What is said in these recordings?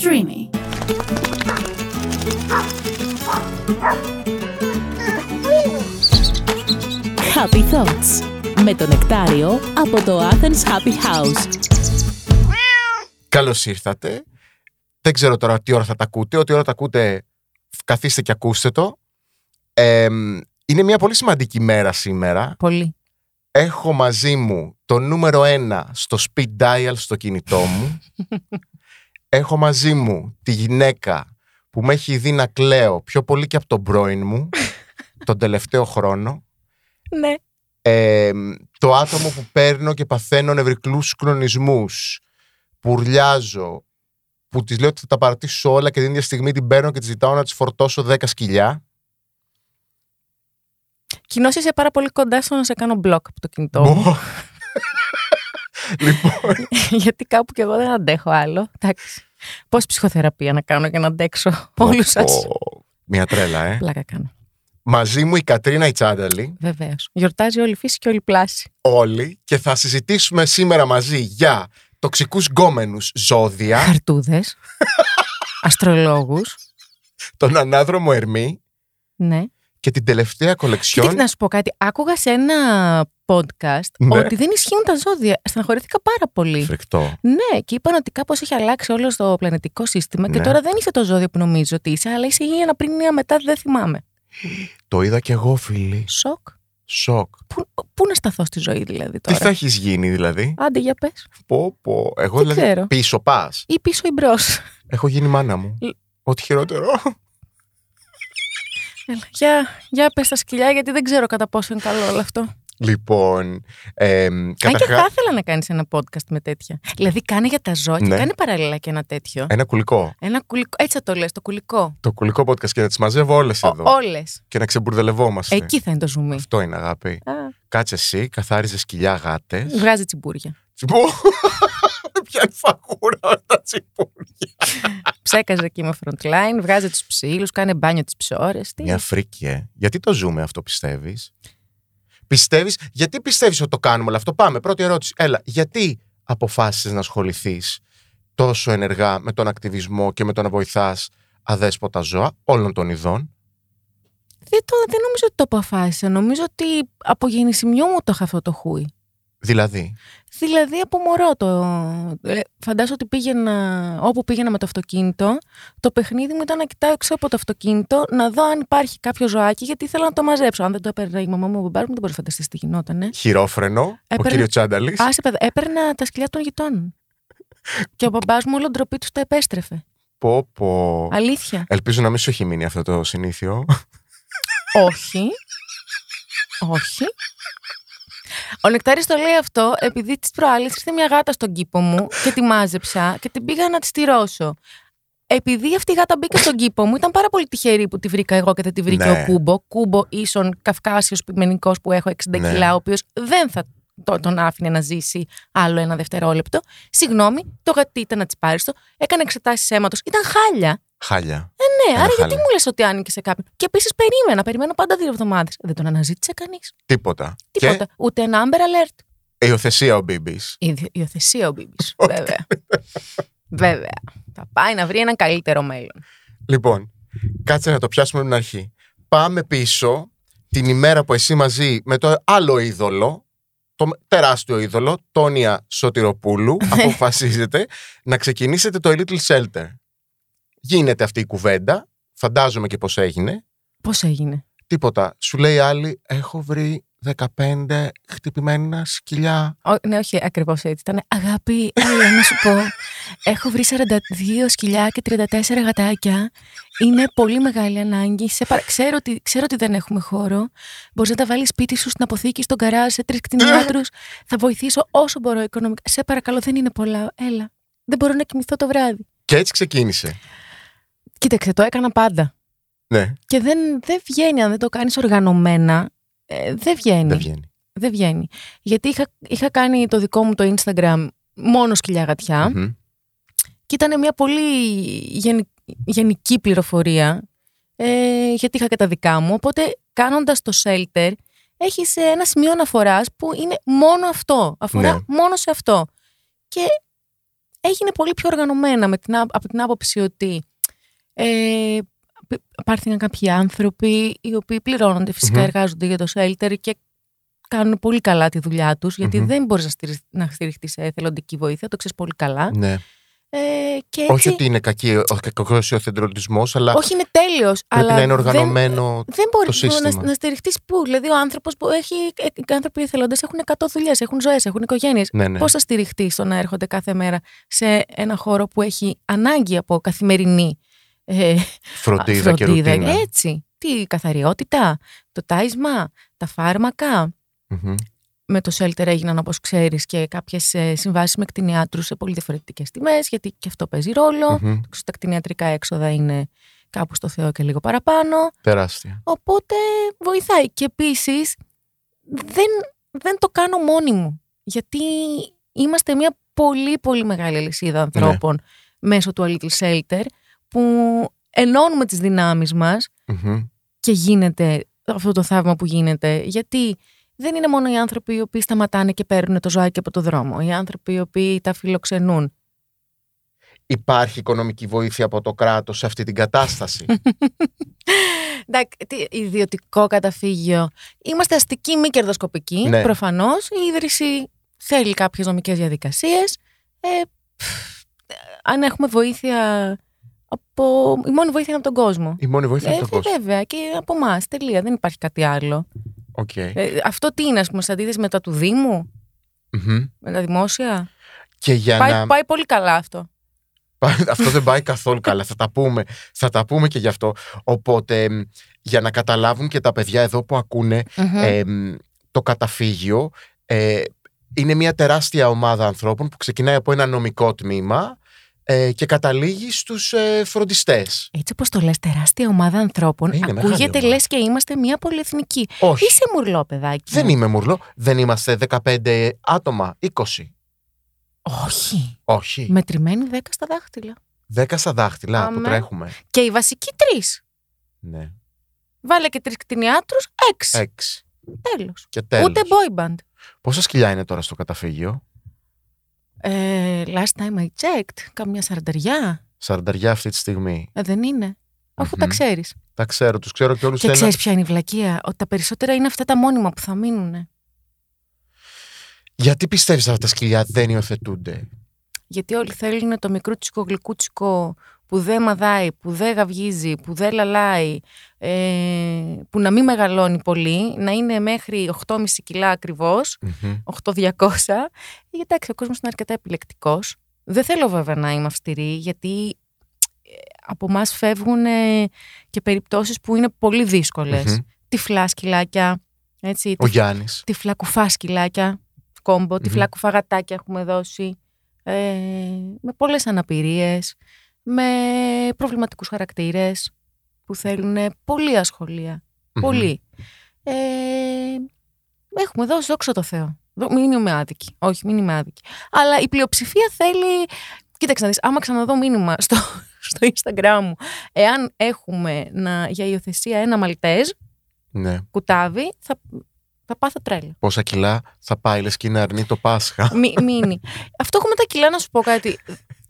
Streamy. Happy Thoughts με το νεκτάριο από το Athens Happy House. Καλώς ήρθατε. Δεν ξέρω τώρα τι ώρα θα τα ακούτε. Ό,τι ώρα τα ακούτε, καθίστε και ακούστε το. Ε, είναι μια πολύ σημαντική μέρα σήμερα. Πολύ. Έχω μαζί μου το νούμερο ένα στο speed dial στο κινητό μου. Έχω μαζί μου τη γυναίκα που με έχει δει να κλαίω πιο πολύ και από τον πρώην μου τον τελευταίο χρόνο. Ναι. Ε, το άτομο που παίρνω και παθαίνω νευρικλούς κλονισμούς, που ουρλιάζω, που της λέω ότι θα τα παρατήσω όλα και την ίδια στιγμή την παίρνω και της ζητάω να της φορτώσω 10 σκυλιά. Κοινώς είσαι πάρα πολύ κοντά στο να σε κάνω μπλοκ από το κινητό μου. Μπο. λοιπόν, Γιατί κάπου κι εγώ δεν αντέχω άλλο. Εντάξει. Πώς ψυχοθεραπεία να κάνω για να αντέξω όλους σας; πω, μια τρέλα, ε. Πλάκα κάνω. Μαζί μου η Κατρίνα η Τσάνταλη, Βεβαίως. Γιορτάζει όλη η φύση και όλη η πλάση. όλοι, και θα συζητήσουμε σήμερα μαζί για τοξικούς γκόμενους ζώδια, Χαρτούδες. Αστρολόγους. τον ανάδρομο Ερμή Ναι. και την τελευταία Κοίτα κολεξιόν. να σου πω κάτι. Άκουγα σε ένα podcast Ναι. ότι δεν ισχύουν τα ζώδια. Στεναχωρήθηκα πάρα πολύ. Φρικτό. Ναι, και είπαν ότι κάπως έχει αλλάξει όλο το πλανητικό σύστημα και Ναι. τώρα δεν είσαι το ζώδιο που νομίζω ότι είσαι, αλλά είσαι ή ένα πριν ή ένα μετά, δεν θυμάμαι. Το είδα κι εγώ, φίλοι. Σοκ. Σοκ. Πού, πού να σταθώ στη ζωή δηλαδή Τι τώρα; θα έχεις γίνει, δηλαδή; Άντε για πες. Πω, πω. Εγώ Δεν δηλαδή ξέρω. πίσω πας. Ή πίσω ή μπρος. Έχω γίνει μάνα μου. Λ- Ό,τι χειρότερο. για, για πες τα σκυλιά, γιατί δεν ξέρω κατά πόσο είναι καλό όλο αυτό. Λοιπόν. Ε, Αν και καταρχά. θα ήθελα να κάνεις ένα podcast με τέτοια. Δηλαδή, κάνει για τα ζώα και Ναι. κάνει παράλληλα και ένα τέτοιο. Ένα κουλικό. Ένα κουλικό. Έτσι θα το λες, το κουλικό. Το κουλικό podcast και να τις μαζεύω όλες εδώ. Όλες. Και να ξεμπουρδελευόμαστε. Εκεί θα είναι το zoom. Αυτό είναι αγάπη. Α, Κάτσε εσύ, καθάριζες σκυλιά γάτες. βγάζει τσιμπούρια. Τσιμπού. Ποια φαγούρα όλα τα τσιμπούρια. Ψέκαζε εκεί με frontline, βγάζει τους ψήλους, κάνει μπάνιο τις ψώρες. Τι. Μια φρίκη, ε. Γιατί το ζούμε αυτό, πιστεύεις; Πιστεύεις, γιατί πιστεύεις ότι το κάνουμε όλο αυτό; Πάμε, πρώτη ερώτηση. Έλα, γιατί αποφάσισες να ασχοληθείς τόσο ενεργά με τον ακτιβισμό και με το να βοηθάς αδέσποτα ζώα όλων των ειδών; Δεν, το, δεν νομίζω ότι το αποφάσισα. Νομίζω ότι από γεννησιμιού μου το είχα αυτό το χούι. Δηλαδή, Δηλαδή από μωρό το. Ε, φαντάζομαι ότι πήγαινα, όπου πήγαινα με το αυτοκίνητο, το παιχνίδι μου ήταν να κοιτάω έξω από το αυτοκίνητο, να δω αν υπάρχει κάποιο ζωάκι, γιατί ήθελα να το μαζέψω. Αν δεν το έπαιρνε η μαμά μου, ο μπαμπάς μου, δεν μπορεί να φανταστείς τι γινότανε. χειρόφρενο, ο Έπαιρνε- κύριο Τσάνταλης. Άσε, παιδε, έπαιρνα τα σκυλιά των γειτόνων. Και ο μπαμπάς μου όλο ντροπή του τα επέστρεφε. Πω, πω. Αλήθεια. Ελπίζω να μην σου έχει μείνει αυτό το συνήθιο. Όχι. Όχι. Ο Νεκτάρης το λέει αυτό επειδή της προάλλης ήρθε μια γάτα στον κήπο μου και τη μάζεψα και την πήγα να τη στηρώσω. Επειδή αυτή η γάτα μπήκε στον κήπο μου, ήταν πάρα πολύ τυχερή που τη βρήκα εγώ και δεν τη βρήκε Ναι. ο Κούμπο. Κούμπο ίσον καυκάσιος πειμενικός που έχω 60 Ναι. κιλά, ο οποίος δεν θα το- τον άφηνε να ζήσει άλλο ένα δευτερόλεπτο. Συγγνώμη, το γατί ήταν να της πάρεις το, έκανε εξετάσεις αίματος. Ήταν χάλια. Χάλια. Ναι, Ένα άρα γιατί χάλια. μου λες ότι άνοιγε σε κάποιον; Και επίσης περίμενα, περιμένω πάντα δύο εβδομάδες. Δεν τον αναζήτησε κανείς; Τίποτα. Τίποτα. Ούτε ένα Amber Alert. Και υιοθεσία ο Μπίμπης. Η υιοθε- υιοθεσία ο Μπίμπης. Βέβαια. Βέβαια. Θα πάει να βρει έναν καλύτερο μέλλον. Λοιπόν, κάτσε να το πιάσουμε από την αρχή. Πάμε πίσω την ημέρα που εσύ μαζί με το άλλο είδωλο, το τεράστιο είδωλο, Τόνια Σωτηροπούλου, αποφασίζετε να ξεκινήσετε το A Little Shelter. Γίνεται αυτή η κουβέντα, φαντάζομαι και πώς έγινε. Πώς έγινε; Τίποτα. Σου λέει η άλλη, έχω βρει 15 χτυπημένα σκυλιά. Ο, ναι, όχι ακριβώς έτσι. Ήταν αγάπη, έλα να σου πω. Έχω βρει 42 σκυλιά και 34 γατάκια. Είναι πολύ μεγάλη ανάγκη. Σε παρα... ξέρω, ότι, ξέρω ότι δεν έχουμε χώρο. Μπορείς να τα βάλεις σπίτι σου στην αποθήκη, στον καράζ, σε τρεις κτηνιάτρους. Θα βοηθήσω όσο μπορώ οικονομικά. Σε παρακαλώ, δεν είναι πολλά. Έλα. Δεν μπορώ να κοιμηθώ το βράδυ. Και έτσι ξεκίνησε. Κοίταξε, το έκανα πάντα. Ναι, Και δεν, δεν βγαίνει αν δεν το κάνεις οργανωμένα. Ε, δεν βγαίνει. δεν βγαίνει. Δεν βγαίνει. Γιατί είχα, είχα κάνει το δικό μου το Instagram μόνο σκυλιά γατιά Μμμ. και ήταν μια πολύ γενι- γενική πληροφορία ε, γιατί είχα και τα δικά μου. Οπότε κάνοντας το shelter έχεις ε, ένα σημείο αναφοράς που είναι μόνο αυτό. Αφορά Ναι. μόνο σε αυτό. Και έγινε πολύ πιο οργανωμένα με την, ά- από την άποψη ότι ε, π- πάρθηκαν κάποιοι άνθρωποι οι οποίοι πληρώνονται φυσικά, Μμμ. εργάζονται για το shelter και κάνουν πολύ καλά τη δουλειά τους, γιατί Μμμ. δεν μπορείς να, στηριχ- να στηριχτείς σε εθελοντική βοήθεια, το ξέρεις πολύ καλά. Ναι. Ε, και έτσι, Όχι ότι είναι κακή, ο κακός ο εθελοντισμός, αλλά όχι είναι τέλειος, πρέπει αλλά να είναι δεν- οργανωμένο. δεν μπορεί το σύστημα. να, να στηριχτείς πού; Δηλαδή, ο άνθρωπος που έχει. ε, Οι άνθρωποι εθελοντές έχουν 100 δουλειές, έχουν ζωές, έχουν οικογένειες. Ναι, ναι. Πώς θα στηριχτείς στο να έρχονται κάθε μέρα σε ένα χώρο που έχει ανάγκη από καθημερινή ε, Φροντίδα, και ρουτίνα. Έτσι. Τι καθαριότητα, το τάισμα, τα φάρμακα. Μμμ. Με το shelter έγιναν, όπως ξέρεις, και κάποιες συμβάσεις με κτηνιάτρους σε πολύ διαφορετικές τιμές, γιατί και αυτό παίζει ρόλο. Μμμ. Ξέρεις, Τα κτηνιατρικά έξοδα είναι κάπου στο Θεό και λίγο παραπάνω. Τεράστια. Οπότε βοηθάει. Και επίσης δεν, δεν το κάνω μόνη μου. Γιατί είμαστε μια πολύ πολύ μεγάλη αλυσίδα ανθρώπων μέσω του A Little Shelter που ενώνουμε τις δυνάμεις μας Μμμ. και γίνεται αυτό το θαύμα που γίνεται. Γιατί δεν είναι μόνο οι άνθρωποι οι οποίοι σταματάνε και παίρνουν το ζωάκι από το δρόμο. Οι άνθρωποι οι οποίοι τα φιλοξενούν. Υπάρχει οικονομική βοήθεια από το κράτος σε αυτή την κατάσταση; Εντάξει, τι, ιδιωτικό καταφύγιο. Είμαστε αστικοί, μη κερδοσκοπικοί. Ναι. Προφανώς. Η ίδρυση θέλει κάποιες νομικές διαδικασίες. Ε, πφ, αν έχουμε βοήθεια. Από... Η μόνη βοήθεια είναι από τον κόσμο. Η μόνη βοήθεια Ε, είναι το κόσμο. βέβαια, και από εμάς. Τελεία. Δεν υπάρχει κάτι άλλο. Οκ. Ε, αυτό τι είναι, ας πούμε, σε αντίθεση με τα του Δήμου, Μμμ. με τα δημόσια; Και για Πάει, να. πάει πολύ καλά αυτό. Αυτό δεν πάει καθόλου καλά. Θα τα πούμε. Θα τα πούμε και γι' αυτό. Οπότε, μ, για να καταλάβουν και τα παιδιά εδώ που ακούνε, Μμμ. ε, μ, το καταφύγιο ε, είναι μια τεράστια ομάδα ανθρώπων που ξεκινάει από ένα νομικό τμήμα ε, και καταλήγει στους ε, φροντιστές. Έτσι όπως το λες, τεράστια ομάδα ανθρώπων, Είναι μεγάλη ακούγεται ομάδα. λες και είμαστε μια πολυεθνική. Όχι, Είσαι μουρλό, παιδάκι. δεν μου. είμαι μουρλό. Δεν είμαστε 15 άτομα, 20. Όχι. Όχι. Μετρημένοι 10 στα δάχτυλα. 10 στα δάχτυλα που Αμέ. τρέχουμε. Και οι βασικοί τρεις. Ναι. Βάλε και τρει κτηνιάτρου, έξι. 6. Τέλος. Και τέλος. Ούτε boy band. Πόσα σκυλιά είναι τώρα στο καταφύγιο; Ε, last time I checked, καμιά σαρανταριά. Σαρανταριά αυτή τη στιγμή. Ε, δεν είναι. Αφού τα Μμμ. ξέρεις. Τα ξέρω, τους ξέρω και όλους Και ένα... ξέρεις ποια είναι η βλακεία. Ότι τα περισσότερα είναι αυτά τα μόνιμα που θα μείνουν. Γιατί πιστεύεις αυτά τα σκυλιά δεν υιοθετούνται; Γιατί όλοι θέλουν το μικρούτσικο γλυκούτσικο που δεν μαδάει, που δεν γαυγίζει, που δεν λαλάει, ε, που να μην μεγαλώνει πολύ, να είναι μέχρι 8,5 κιλά ακριβώς, Μμμ. 8.200. Ε, Εντάξει, ο κόσμος είναι αρκετά επιλεκτικός. Δεν θέλω βέβαια να είμαι αυστηρή, γιατί ε, από εμάς φεύγουν ε, και περιπτώσεις που είναι πολύ δύσκολες. Μμμ. Τυφλά σκυλάκια, έτσι, Ο Γιάννης. τυφλά κουφά σκυλάκια, κόμπο, Μμμ. τυφλά κουφά γατάκια έχουμε δώσει, ε, με πολλές αναπηρίες, με προβληματικούς χαρακτήρες που θέλουν πολλή ασχολία. Μμμ. Πολύ. Ε, έχουμε δώσει, δόξα τω Θεώ. Δο- Μην είμαι άδικη. Όχι, μην είμαι άδικη. Αλλά η πλειοψηφία θέλει. Κοίταξε να δεις, άμα ξαναδώ μήνυμα στο, στο Instagram μου, εάν έχουμε να, για υιοθεσία ένα μαλτέζ, Ναι. κουτάβι, θα, θα πάθω τρέλα. Πόσα κιλά θα πάει, λες και είναι αρνή το Πάσχα. Μι, μείνει. Αυτό έχουμε τα κιλά να σου πω κάτι.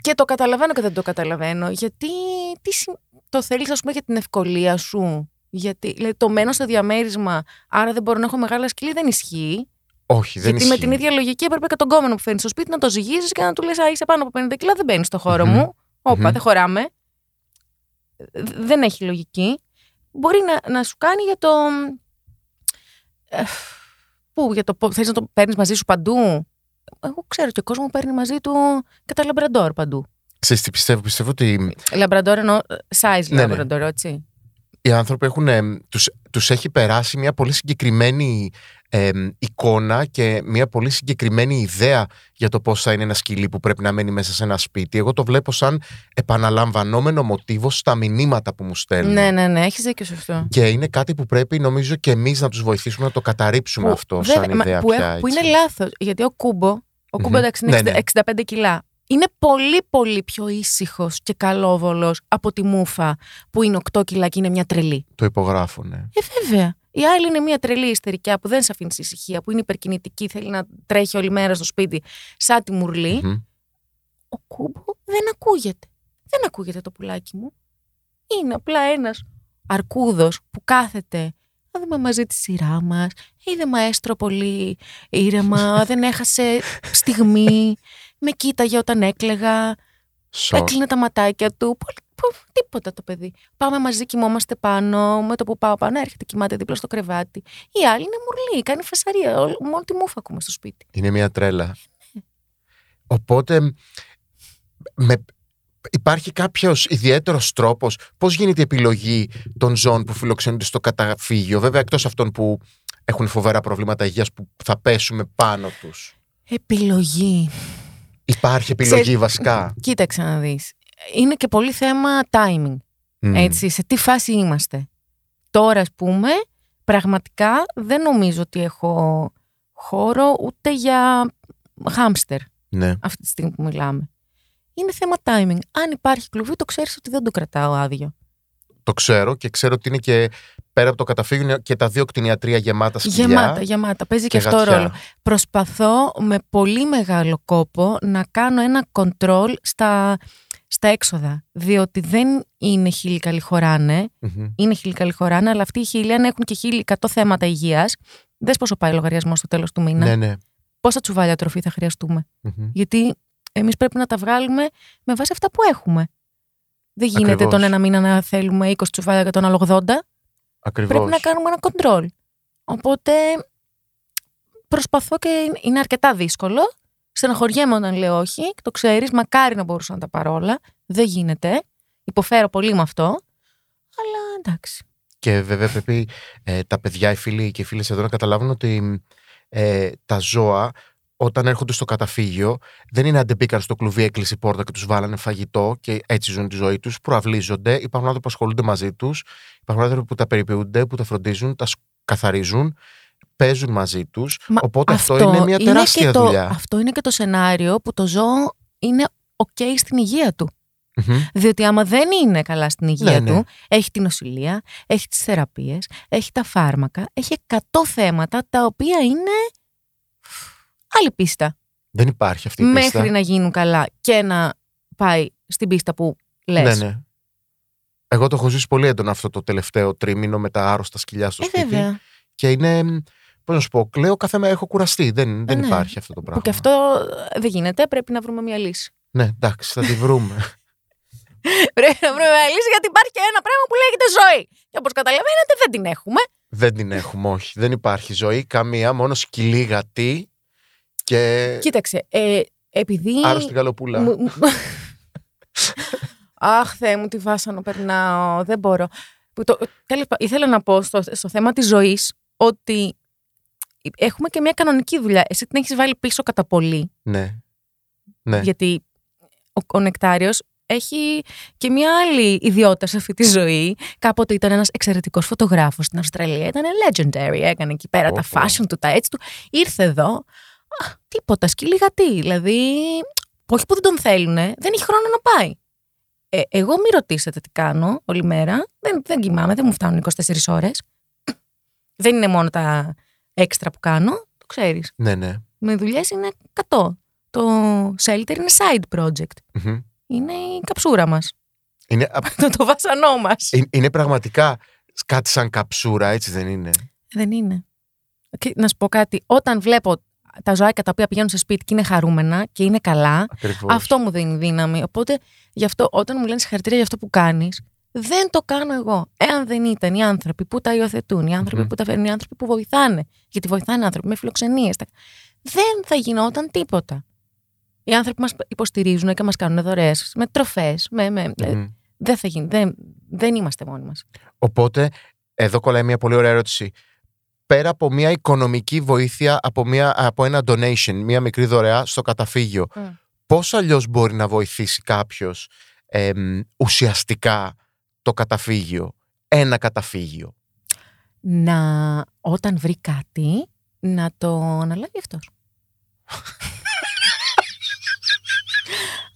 Και το καταλαβαίνω και δεν το καταλαβαίνω. Γιατί τι, συ- το θέλεις, ας πούμε, για την ευκολία σου; Γιατί δηλαδή, το μένω στο διαμέρισμα, άρα δεν μπορώ να έχω μεγάλα σκυλή, δεν ισχύει. Όχι, δεν Γιατί ισχύει. με την ίδια λογική έπρεπε και τον κόμενο που φέρνει στο σπίτι να το ζυγίζεις και να του λες: Α, είσαι πάνω από 50 κιλά, δεν μπαίνεις στο χώρο Μμμ. μου. Όπα, Μμμ. δεν χωράμε. Ε, Δεν έχει λογική. Μπορεί να, να σου κάνει για το. ε, Πού, για το πώ. Θες να το παίρνεις μαζί σου παντού; Εγώ ξέρω και ο κόσμος παίρνει μαζί του και τα λαμπραντόρ παντού. Ξέρεις τι πιστεύω, πιστεύω ότι Λαμπραντόρ εννοώ ε, size Ναι, ναι. λαμπραντόρ, έτσι. οι άνθρωποι έχουν, ε, τους, τους έχει περάσει μια πολύ συγκεκριμένη ε, εικόνα και μια πολύ συγκεκριμένη ιδέα για το πώς θα είναι ένα σκυλί που πρέπει να μένει μέσα σε ένα σπίτι. Εγώ το βλέπω σαν επαναλαμβανόμενο μοτίβο στα μηνύματα που μου στέλνουν. Ναι, ναι, ναι, έχεις δίκιο σε αυτό. Και είναι κάτι που πρέπει νομίζω και εμείς να τους βοηθήσουμε να το καταρρύψουμε Που αυτό βέβαια, σαν μα- ιδέα που, πια. έχ- που έτσι. είναι λάθος. Γιατί ο Κούμπο, ο Κούμπο Μμμ. εντάξει είναι Ναι, 60 ναι. 65 κιλά. Είναι πολύ πολύ πιο ήσυχος και καλόβολος από τη Μούφα που είναι 8 κιλά και είναι μια τρελή. Το υπογράφω, ναι. Ε, βέβαια. Η άλλη είναι μια τρελή ιστερικιά που δεν σε αφήνει σε ησυχία, που είναι υπερκινητική, θέλει να τρέχει όλη μέρα στο σπίτι, σαν τη μουρλή. Μμμ. ο Κούμπο δεν ακούγεται. Δεν ακούγεται το πουλάκι μου. Είναι απλά ένας αρκούδος που κάθεται να δούμε μαζί τη σειρά μας. Είδε μαέστρο πολύ ήρεμα, δεν έχασε στιγμή. Με κοίταγε όταν έκλεγα. Σοκ. Έκλεινε τα ματάκια του. Πολύ, πο- τίποτα το παιδί. Πάμε μαζί, κοιμόμαστε πάνω. Με το που πάω πάνω, έρχεται, κοιμάται δίπλα στο κρεβάτι. Η άλλη είναι μουρλή, κάνει φασαρία. Όλη- Μόνο τη μούφα ακούμε στο σπίτι. Είναι μια τρέλα. Οπότε, με, υπάρχει κάποιος ιδιαίτερος τρόπος πώς γίνεται η επιλογή των ζώων που φιλοξενούνται στο καταφύγιο. Βέβαια, εκτός αυτών που έχουν φοβερά προβλήματα υγείας που θα πέσουμε πάνω τους; Επιλογή. Υπάρχει επιλογή Ξέρεις- βασικά. Κοίταξε να δεις. Είναι και πολύ θέμα timing. Μμ. Έτσι, σε τι φάση είμαστε. Τώρα, ας πούμε, πραγματικά δεν νομίζω ότι έχω χώρο ούτε για χάμστερ Ναι. αυτή τη στιγμή που μιλάμε. Είναι θέμα timing. Αν υπάρχει κλουβί, το ξέρεις ότι δεν το κρατάω άδειο. Το ξέρω και ξέρω ότι είναι και πέρα από το καταφύγιο είναι και τα δύο κτηνιατρία γεμάτα σκυλιά. Γεμάτα, γεμάτα. Παίζει και, και αυτό γατιά. ρόλο. Προσπαθώ με πολύ μεγάλο κόπο να κάνω ένα κοντρόλ στα, στα έξοδα. Διότι δεν είναι χίλιοι καλοί χωράνε. Μμμ. Είναι χίλιοι καλοί χωράνε, αλλά αυτοί οι χίλιοι αν έχουν και χίλιοι 100 θέματα υγείας. Δες πόσο πάει ο λογαριασμός στο τέλος του μήνα. Ναι, ναι. Πόσα τσουβάλια τροφή θα χρειαστούμε. Μμμ. Γιατί εμείς πρέπει να τα βγάλουμε με βάση αυτά που έχουμε. Δεν γίνεται Ακριβώς. τον ένα μήνα να θέλουμε 20 τσουβάλια και τον άλλο 80. Ακριβώς. Πρέπει να κάνουμε ένα κοντρόλ. Οπότε προσπαθώ και είναι αρκετά δύσκολο. Στεναχωριέμαι όταν λέω όχι, και το ξέρεις, μακάρι να μπορούσα να τα πάρω όλα. Δεν γίνεται. Υποφέρω πολύ με αυτό. Αλλά εντάξει. Και βέβαια πρέπει ε, τα παιδιά, οι φίλοι και οι φίλες εδώ να καταλάβουν ότι ε, τα ζώα όταν έρχονται στο καταφύγιο δεν είναι αντεπίκαν στο κλουβί, έκλεισε η πόρτα και τους βάλανε φαγητό και έτσι ζουν τη ζωή τους, προαυλίζονται, υπάρχουν άνθρωποι που ασχολούνται μαζί τους, υπάρχουν άνθρωποι που τα περιποιούνται, που τα φροντίζουν, τα σκ- καθαρίζουν, παίζουν μαζί τους, Μα οπότε αυτό, είναι μια τεράστια και το, δουλειά. Αυτό είναι και το σενάριο που το ζώο είναι ok στην υγεία του. Μμμ. Διότι άμα δεν είναι καλά στην υγεία Ναι, του, ναι. έχει την νοσηλεία, έχει τις θεραπείες, έχει τα φάρμακα, έχει 100 θέματα τα οποία είναι άλλη πίστα. Δεν υπάρχει αυτή η πίστα. Μέχρι να γίνουν καλά και να πάει στην πίστα που λες. Ναι, ναι. Εγώ το έχω ζήσει πολύ έντονα αυτό το τελευταίο τρίμηνο με τα άρρωστα σκυλιά στο Ε, σπίτι. βέβαια. Και είναι. Πώς να σου πω, κλαίω κάθε μέρα, έχω κουραστεί. Δεν, δεν ναι. υπάρχει αυτό το πράγμα. Που και αυτό ε, δεν γίνεται, πρέπει να βρούμε μια λύση. Ναι, εντάξει, θα τη βρούμε. πρέπει να βρούμε μια λύση γιατί υπάρχει και ένα πράγμα που λέγεται ζωή. Και όπως καταλαβαίνετε δεν την έχουμε. δεν την έχουμε, όχι. Δεν υπάρχει ζωή, καμία. Μόνο σκυλί, γατί και Κοίταξε, ε, επειδή... άρρωστη γαλοπούλα. Μου- μου- Αχ, Θεέ μου, τι βάσανο περνάω. Δεν μπορώ. Που το, τέλος πάντων, ήθελα να πω στο, στο θέμα της ζωής ότι έχουμε και μια κανονική δουλειά. Εσύ την έχεις βάλει πίσω κατά πολύ. Ναι. Ναι. Γιατί ο, ο Νεκτάριος έχει και μια άλλη ιδιότητα σε αυτή τη ζωή. Κάποτε ήταν ένας εξαιρετικός φωτογράφος στην Αυστραλία. Ήταν legendary. Έκανε εκεί πέρα τα Πω, πω. fashion του, τα έτσι του. Ήρθε εδώ. Α, τίποτα, σκυλί γατί. Δηλαδή, όχι που δεν τον θέλουν, δεν έχει χρόνο να πάει. Ε, εγώ μη ρωτήσετε τι κάνω όλη μέρα. Δεν, δεν κοιμάμαι, δεν μου φτάνουν 24 ώρες. Δεν είναι μόνο τα έξτρα που κάνω, το ξέρεις. ναι, ναι. Με δουλειές είναι 100. Το shelter είναι side project. Μμμ. Είναι η καψούρα μας. Είναι, απ- το, το βασανό μας. είναι- είναι πραγματικά κάτι σαν καψούρα, έτσι δεν είναι; Δεν είναι. Και να σου πω κάτι. Όταν βλέπω τα ζωάκια τα οποία πηγαίνουν σε σπίτι και είναι χαρούμενα και είναι καλά, Ακριβώς. αυτό μου δίνει δύναμη. Οπότε, γι' αυτό, όταν μου λένε συγχαρητήρια για αυτό που κάνεις, δεν το κάνω εγώ. Εάν δεν ήταν οι άνθρωποι που τα υιοθετούν, οι άνθρωποι Μμμ. που τα φέρνουν, οι άνθρωποι που βοηθάνε, γιατί βοηθάνε άνθρωποι με φιλοξενίες, δεν θα γινόταν τίποτα. Οι άνθρωποι μας υποστηρίζουν και μας κάνουν δωρεές με τροφές. Με, με, Μμμ. δεν θα γίνει. Δεν, δεν είμαστε μόνοι μας. Οπότε, εδώ κολλάει μια πολύ ωραία ερώτηση. Πέρα από μια οικονομική βοήθεια, από, μια, από ένα donation, μια μικρή δωρεά στο καταφύγιο, Mm. πώς αλλιώς μπορεί να βοηθήσει κάποιος εμ, ουσιαστικά το καταφύγιο, ένα καταφύγιο; Να όταν βρει κάτι, να το αναλάβει αυτός.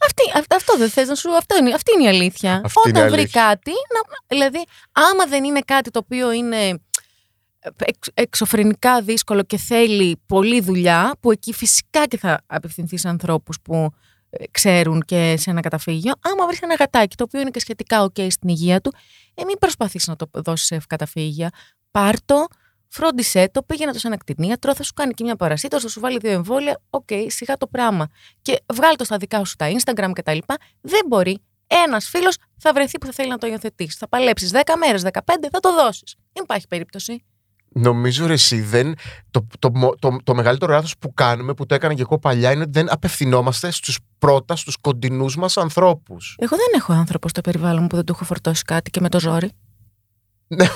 Αυτή, αυ- αυτό δεν θες να σου. Αυτό είναι, αυτή είναι η αλήθεια. Αυτή είναι Όταν η βρει αλήθεια. κάτι, να, δηλαδή, άμα δεν είναι κάτι το οποίο είναι εξ- εξωφρενικά δύσκολο και θέλει πολλή δουλειά, που εκεί φυσικά και θα απευθυνθεί σε ανθρώπους που ε, ξέρουν και σε ένα καταφύγιο. Άμα βρει ένα γατάκι το οποίο είναι και σχετικά OK στην υγεία του, ε, μην προσπαθήσει να το δώσεις σε καταφύγια. Πάρ το, φρόντισε το, πήγαινε το σε ένα κτηνίατρο, θα σου κάνει και μια παρασίτο, θα σου βάλει δύο εμβόλια. Οκ, okay, σιγά το πράγμα. Και βγάλε το στα δικά σου τα Instagram κτλ. Δεν μπορεί. Ένας φίλος θα βρεθεί που θα θέλει να το υιοθετήσει. Θα παλέψεις 10 μέρες, 15, θα το δώσεις. Δεν υπάρχει περίπτωση. Νομίζω ρε εσύ δεν. Το, το, το, το, το μεγαλύτερο λάθος που κάνουμε, που το έκανα και εγώ παλιά, είναι ότι δεν απευθυνόμαστε στους πρώτα, στους κοντινούς μας ανθρώπους. Εγώ δεν έχω άνθρωπο στο περιβάλλον μου που δεν του έχω φορτώσει κάτι και με το ζόρι.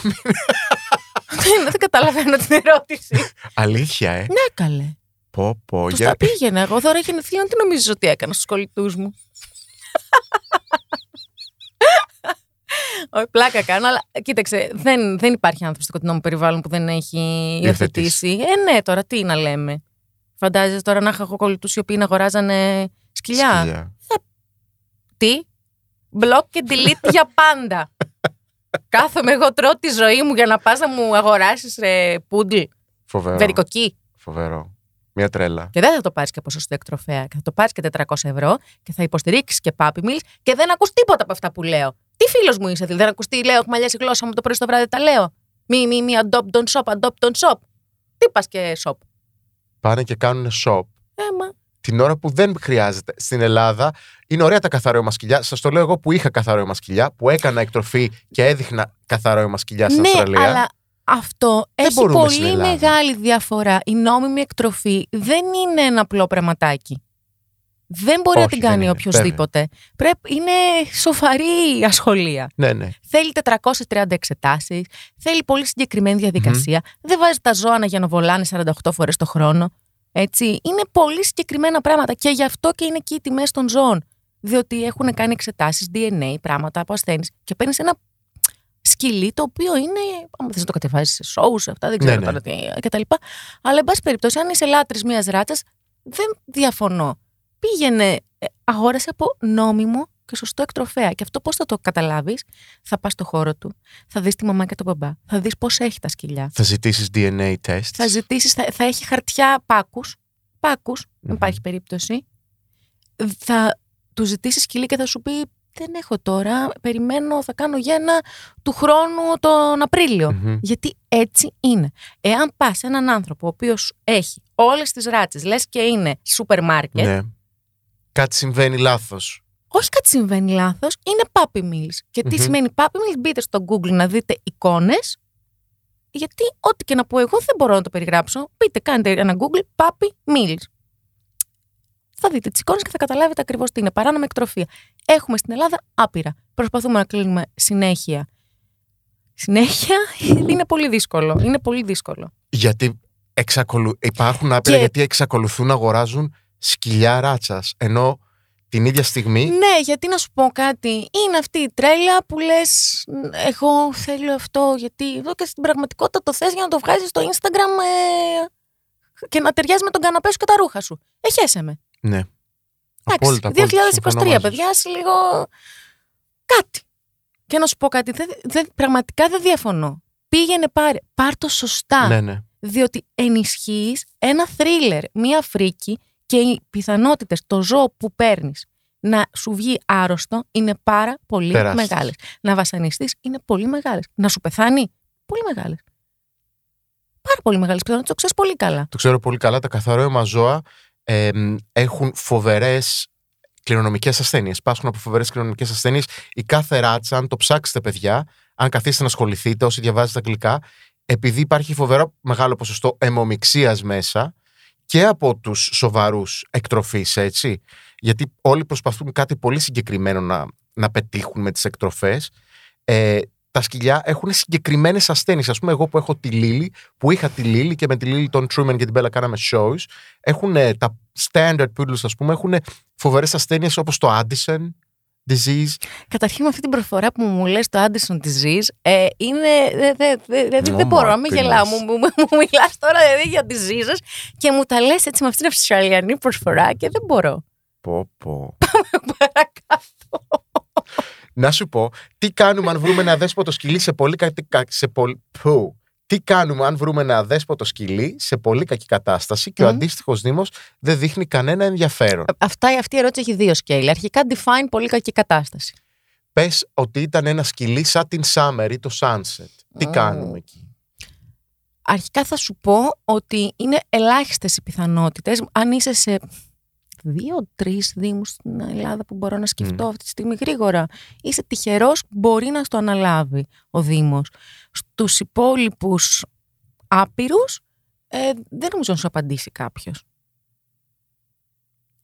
Ναι, δεν καταλαβαίνω την ερώτηση. Αλήθεια, ε. Ναι, καλέ. Πω, πω. Πώς Για... τα πήγαινα; Εγώ τώρα γενεθλίων τι νομίζεις ότι έκανα στους κολλητούς μου. Όχι, πλάκα κάνω, αλλά κοίταξε, δεν, δεν υπάρχει άνθρωπος στο κοντινό μου περιβάλλον που δεν έχει υιοθετήσει. Ε, ναι, τώρα τι να λέμε. Φαντάζεσαι τώρα να έχω κολλητούς οι οποίοι να αγοράζανε σκυλιά. Σκυλιά. Τι; Block και delete για πάντα. Κάθομαι εγώ τρώω τη ζωή μου για να πας να μου αγοράσεις ρε, πούντλ, Φοβερό. βερικοκή. Φοβερό. Μια τρέλα. Και δεν θα το πάρεις και ποσοστό εκτροφέα. Θα το πάρεις και 400 ευρώ και θα υποστηρίξεις και Puppy Mills και δεν ακούς τίποτα από αυτά που λέω. Τι φίλος μου είσαι, δηλαδή, δεν ακούς τι λέω, έχω μαλλιάσει η γλώσσα μου το πρωί στο βράδυ τα λέω; Μη, μη, μη, adopt don't shop, adopt don't shop. Τι πας και shop; Πάνε και κάνουν shop Έμα. την ώρα που δεν χρειάζεται. Στην Ελλάδα είναι ωραία τα καθαρόιμα σκυλιά. Σας το λέω εγώ που είχα καθαρόιμα σκυλιά, που έκανα εκτροφή και έδειχνα καθαρόιμα σκυλιά στην Ναι, Αυστραλία. αλλά αυτό έχει μπορούμε στην πολύ Ελλάδα. μεγάλη διαφορά. Η νόμιμη εκτροφή δεν είναι ένα απλό πραγματάκι. Δεν μπορεί να Όχι, την δεν κάνει είναι, οποιοδήποτε. Πρέπει, είναι σοφαρή ασχολία. Ναι, ναι. Θέλει 430 εξετάσεις, θέλει πολύ συγκεκριμένη διαδικασία. Δεν βάζει τα ζώα να γενοβολάνε 48 φορές το χρόνο. Έτσι. Είναι πολύ συγκεκριμένα πράγματα και γι' αυτό και είναι εκεί οι τιμές των ζώων. Διότι έχουν κάνει εξετάσεις, DNA, πράγματα από ασθένειε και παίρνεις ένα σκυλί το οποίο είναι. Άμα θες να το κατεβάζεις σε σοου, αυτά δεν ξέρω Ναι, ναι. τώρα τι κτλ. Αλλά εν πάση περιπτώσει, αν είσαι λάτρης μιας ράτσας, δεν διαφωνώ. Πήγαινε, ε, αγόρασε από νόμιμο και σωστό εκτροφέα. Και αυτό πώς θα το καταλάβεις, θα πας στο χώρο του, θα δεις τη μαμά και τον μπαμπά, θα δεις πώς έχει τα σκυλιά. Θα ζητήσεις DNA test. Θα ζητήσεις, θα, θα έχει χαρτιά πάκους. Πάκους, δεν Μμμ. υπάρχει περίπτωση. Θα του ζητήσεις σκυλί και θα σου πει: Δεν έχω τώρα. Περιμένω, θα κάνω γέννα του χρόνου τον Απρίλιο. Μμμ. Γιατί έτσι είναι. Εάν πας σε έναν άνθρωπο ο οποίος έχει όλες τις ράτσες, λες και είναι σούπερ μάρκετ, Ναι. Κάτι συμβαίνει λάθος. όχι κάτι συμβαίνει λάθος, είναι puppy mills. Και τι Μμμ. σημαίνει puppy mills, μπείτε στο Google να δείτε εικόνες. Γιατί ό,τι και να πω εγώ δεν μπορώ να το περιγράψω. Μπείτε, κάντε ένα Google puppy mills. Θα δείτε τις εικόνες και θα καταλάβετε ακριβώς τι είναι. Παράνομη εκτροφία. Έχουμε στην Ελλάδα άπειρα. Προσπαθούμε να κλείνουμε συνέχεια. Συνέχεια είναι πολύ δύσκολο. Είναι πολύ δύσκολο. Γιατί εξακολου... υπάρχουν άπειρα Και- γιατί εξακολουθούν να αγοράζουν σκυλιά ράτσας. Ενώ την ίδια στιγμή. Ναι, γιατί να σου πω κάτι. Είναι αυτή η τρέλα που λες, Εγώ θέλω αυτό, γιατί εδώ και στην πραγματικότητα το θες για να το βγάζεις στο Instagram ε, και να ταιριάζει με τον καναπέ σου και τα ρούχα σου. Έχεσαι με. Ναι. Εντάξει, Απόλυτα, απόλυτα, 2023, συμφωνώ μαζί σου. παιδιά, είσαι λίγο. κάτι. Και να σου πω κάτι. Δεν, δεν- πραγματικά δεν διαφωνώ. Πήγαινε πάρε. Πάρ το σωστά. Ναι, ναι. Διότι ενισχύεις ένα θρίλερ, μία φρίκη και οι πιθανότητες το ζώο που παίρνεις να σου βγει άρρωστο είναι πάρα πολύ Τεράστιες. μεγάλες. Να βασανιστείς είναι πολύ μεγάλες. Να σου πεθάνει, πολύ μεγάλες. Πάρα πολύ μεγάλες πιθανότητες, το ξέρεις πολύ καλά. Το ξέρω πολύ καλά. Τα καθαρόαιμα ζώα ε, έχουν φοβερές κληρονομικές ασθένειες. Πάσχουν από φοβερές κληρονομικές ασθένειες. Η κάθε ράτσα, αν το ψάξετε, παιδιά, αν καθίσετε να ασχοληθείτε, όσοι διαβάζετε αγγλικά, επειδή υπάρχει φοβερό μεγάλο ποσοστό αιμομηξία μέσα και από τους σοβαρούς εκτροφείς, έτσι. Γιατί όλοι προσπαθούν κάτι πολύ συγκεκριμένο να, να πετύχουν με τις εκτροφές. Ε, τα σκυλιά έχουν συγκεκριμένες ασθένειες. Α πούμε, εγώ που έχω τη Λίλη, που είχα τη Λίλη και με τη Λίλη των Truman και την Μπέλα κάναμε shows, έχουν ε, τα standard poodles, ας πούμε, έχουν φοβερές ασθένειες όπως το Addison disease. Καταρχήν με αυτή την προφορά που μου λες το Anderson disease, ε, είναι, δε, δε, δε, δηλαδή Oh δεν μπορώ my να μην goodness. γελάω. Μου, μου, μου μιλάς τώρα δηλαδή, για diseases και μου τα λες έτσι με αυτήν την αυστραλιανή προσφορά και δεν μπορώ. Πω, πω. Παρακάτω. Να σου πω, τι κάνουμε αν βρούμε ένα δέσποτο σκυλί σε πολύ, κατη- κα- σε πολύ, που, Τι κάνουμε αν βρούμε ένα αδέσποτο σκυλί σε πολύ κακή κατάσταση και ο Μμ. αντίστοιχος Δήμος δεν δείχνει κανένα ενδιαφέρον. Αυτά, αυτή η ερώτηση έχει δύο σκέλη. Αρχικά define πολύ κακή κατάσταση. Πες ότι ήταν ένα σκυλί σαν την Summer ή το Sunset. Τι Μμ. κάνουμε εκεί; Αρχικά θα σου πω ότι είναι ελάχιστες οι πιθανότητες. Αν είσαι σε δύο-τρεις δήμους στην Ελλάδα που μπορώ να σκεφτώ Μμ. αυτή τη στιγμή γρήγορα, είσαι τυχερός, μπορεί να στο αναλάβει ο Δήμος. Στους υπόλοιπους άπειρους, ε, δεν νομίζω να σου απαντήσει κάποιος.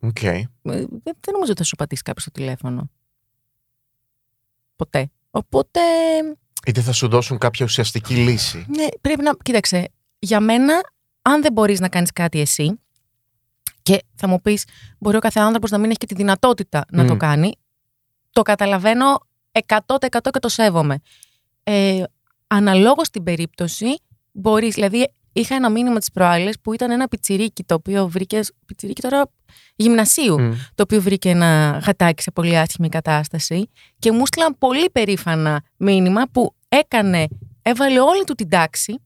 Οκ. Ε, δεν, δεν νομίζω ότι θα σου απαντήσει κάποιος στο τηλέφωνο. Ποτέ. Οπότε, Είτε θα σου δώσουν κάποια ουσιαστική λύση. ναι, πρέπει να... Κοίταξε, για μένα, αν δεν μπορείς να κάνεις κάτι εσύ, και θα μου πεις, μπορεί ο κάθε άνθρωπος να μην έχει και τη δυνατότητα να το Μμ. κάνει, το καταλαβαίνω 100% και το σέβομαι. Ε, αναλόγως την περίπτωση, μπορείς, δηλαδή είχα ένα μήνυμα τις προάλλες που ήταν ένα πιτσιρίκι το οποίο βρήκε, πιτσιρίκι τώρα γυμνασίου, Μμ. το οποίο βρήκε ένα γατάκι σε πολύ άσχημη κατάσταση και μου στείλαν πολύ περήφανα μήνυμα που έκανε, έβαλε όλη του την τάξη,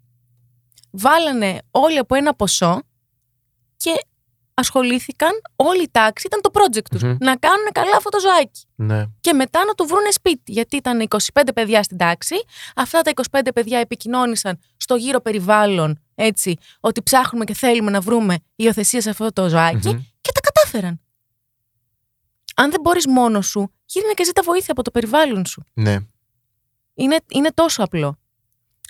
βάλανε όλοι από ένα ποσό και ασχολήθηκαν, όλη η τάξη ήταν το project τους, Μμμ. να κάνουν καλά αυτό το ζωάκι Ναι. και μετά να του βρούνε σπίτι. Γιατί ήταν 25 παιδιά στην τάξη. Αυτά τα 25 παιδιά επικοινώνησαν στο γύρο περιβάλλον έτσι, ότι ψάχνουμε και θέλουμε να βρούμε υιοθεσία σε αυτό το ζωάκι Μμμ. και τα κατάφεραν. Αν δεν μπορείς μόνος σου, γύρνα και ζήτα βοήθεια από το περιβάλλον σου. Ναι. Είναι, είναι τόσο απλό.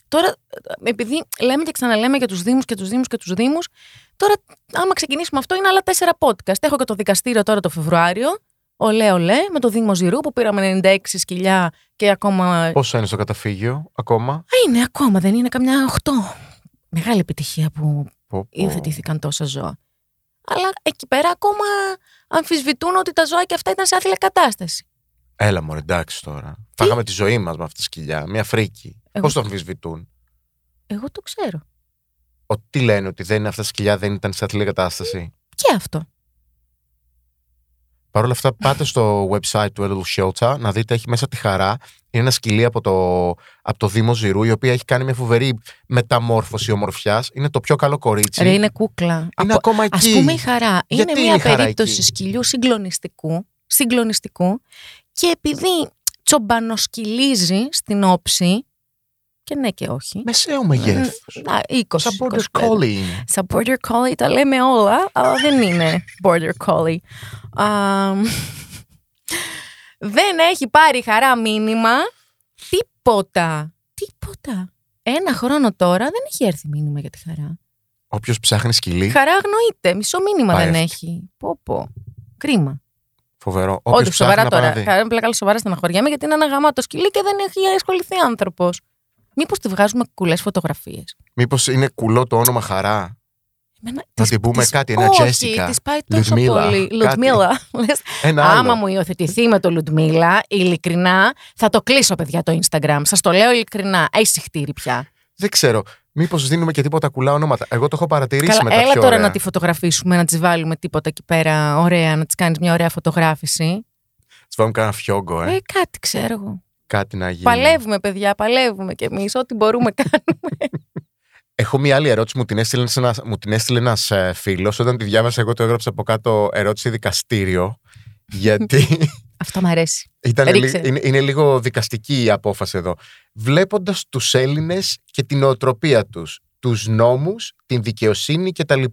Τώρα, ε, επειδή λέμε και ξαναλέμε για τους Δήμους και τους Δήμους και τους Δήμους, τώρα, άμα ξεκινήσουμε αυτό, είναι άλλα τέσσερα podcast. Έχω και το δικαστήριο τώρα το Φεβρουάριο. Ολέ, ολέ, με το Δήμο Ζηρού που πήραμε 96 σκυλιά και ακόμα. Πόσο είναι στο καταφύγιο ακόμα; Α, είναι ακόμα, δεν είναι καμιά 8. Μεγάλη επιτυχία που Πω, πω. υιοθετήθηκαν τόσα ζώα. Αλλά εκεί πέρα ακόμα αμφισβητούν ότι τα ζώα και αυτά ήταν σε άθλια κατάσταση. Έλα μωρέ, εντάξει τώρα. Φάγαμε τη ζωή μας με αυτά τα σκυλιά. Μια φρίκη. Εγώ- Πώς το αμφισβητούν. Εγώ το ξέρω. Ότι τι λένε, ότι δεν είναι αυτά τα σκυλιά, δεν ήταν σε αθλή κατάσταση; Και αυτό; Παρ' όλα αυτά, πάτε στο website του A Little Shelter να δείτε, έχει μέσα τη χαρά. Είναι ένα σκυλί από το, από το Δήμο Ζηρού, η οποία έχει κάνει μια φοβερή μεταμόρφωση ομορφιάς. Είναι το πιο καλό κορίτσι. Ρε, είναι κούκλα. Είναι Από- ακόμα Α εκεί. πούμε η χαρά Γιατί είναι είναι μια η χαρά περίπτωση εκεί; σκυλιού συγκλονιστικού, συγκλονιστικού και επειδή τσομπανοσκυλίζει στην όψη και ναι και όχι. Μεσαίου μεγέθους. Να, 20, Σαν border 25. collie είναι. Σαν border collie τα λέμε όλα, αλλά δεν είναι border collie. Αμ, δεν έχει πάρει χαρά μήνυμα. Τίποτα. Τίποτα. Ένα χρόνο τώρα δεν έχει έρθει μήνυμα για τη χαρά. Όποιος ψάχνει σκυλί, Χαρά αγνοείται. Μισό μήνυμα Πάει δεν αυτή. έχει. Πω πω. Κρίμα. Φοβερό. Όντως, Όποιος ψάχνει σοβαρά να πάει τώρα. να δει. Χαρά, πλάκα, σοβαρά στεναχωριέμαι γιατί είναι ένα γαμάτο σκυλί και δεν έχει ασχοληθεί άνθρωπος. Μήπως τη βγάζουμε κουλές φωτογραφίες; Μήπως είναι κουλό το όνομα χαρά; Εμένα, Να της- την πούμε της- κάτι, ένα όχι, Jessica, της πάει τόσο Λουδμίλα, πολύ. κάτι. Λουτμίλα. Λες, Ένα άμα άλλο. μου υιοθετηθεί με το Λουτμίλα, ειλικρινά, θα το κλείσω, παιδιά, το Instagram. Σας το λέω ειλικρινά. Έχει συχτήρι πια. Δεν ξέρω. Μήπως δίνουμε και τίποτα κουλά ονόματα. Εγώ το έχω παρατηρήσει Καλά, με τα έλα πιο τώρα ωραία. να τη φωτογραφίσουμε, να της βάλουμε τίποτα εκεί πέρα ωραία, να της κάνεις μια ωραία φωτογράφηση. Τις βάλουμε κανένα φιόγκο, ε. Ε, κάτι ξέρω εγώ. Κάτι να γίνει. Παλεύουμε, παιδιά, παλεύουμε κι εμείς. Ό,τι μπορούμε κάνουμε. Έχω μία άλλη ερώτηση, μου την έστειλε ένας μου την έστειλε ένας, ε, φίλος. Όταν τη διάβασα, εγώ το έγραψα από κάτω ερώτηση δικαστήριο. Γιατί Αυτό μ' αρέσει. ήταν, Ρίξε. λι- είναι, είναι λίγο δικαστική η απόφαση εδώ. Βλέποντας τους Έλληνες και την νοοτροπία τους, τους νόμους, την δικαιοσύνη κτλ.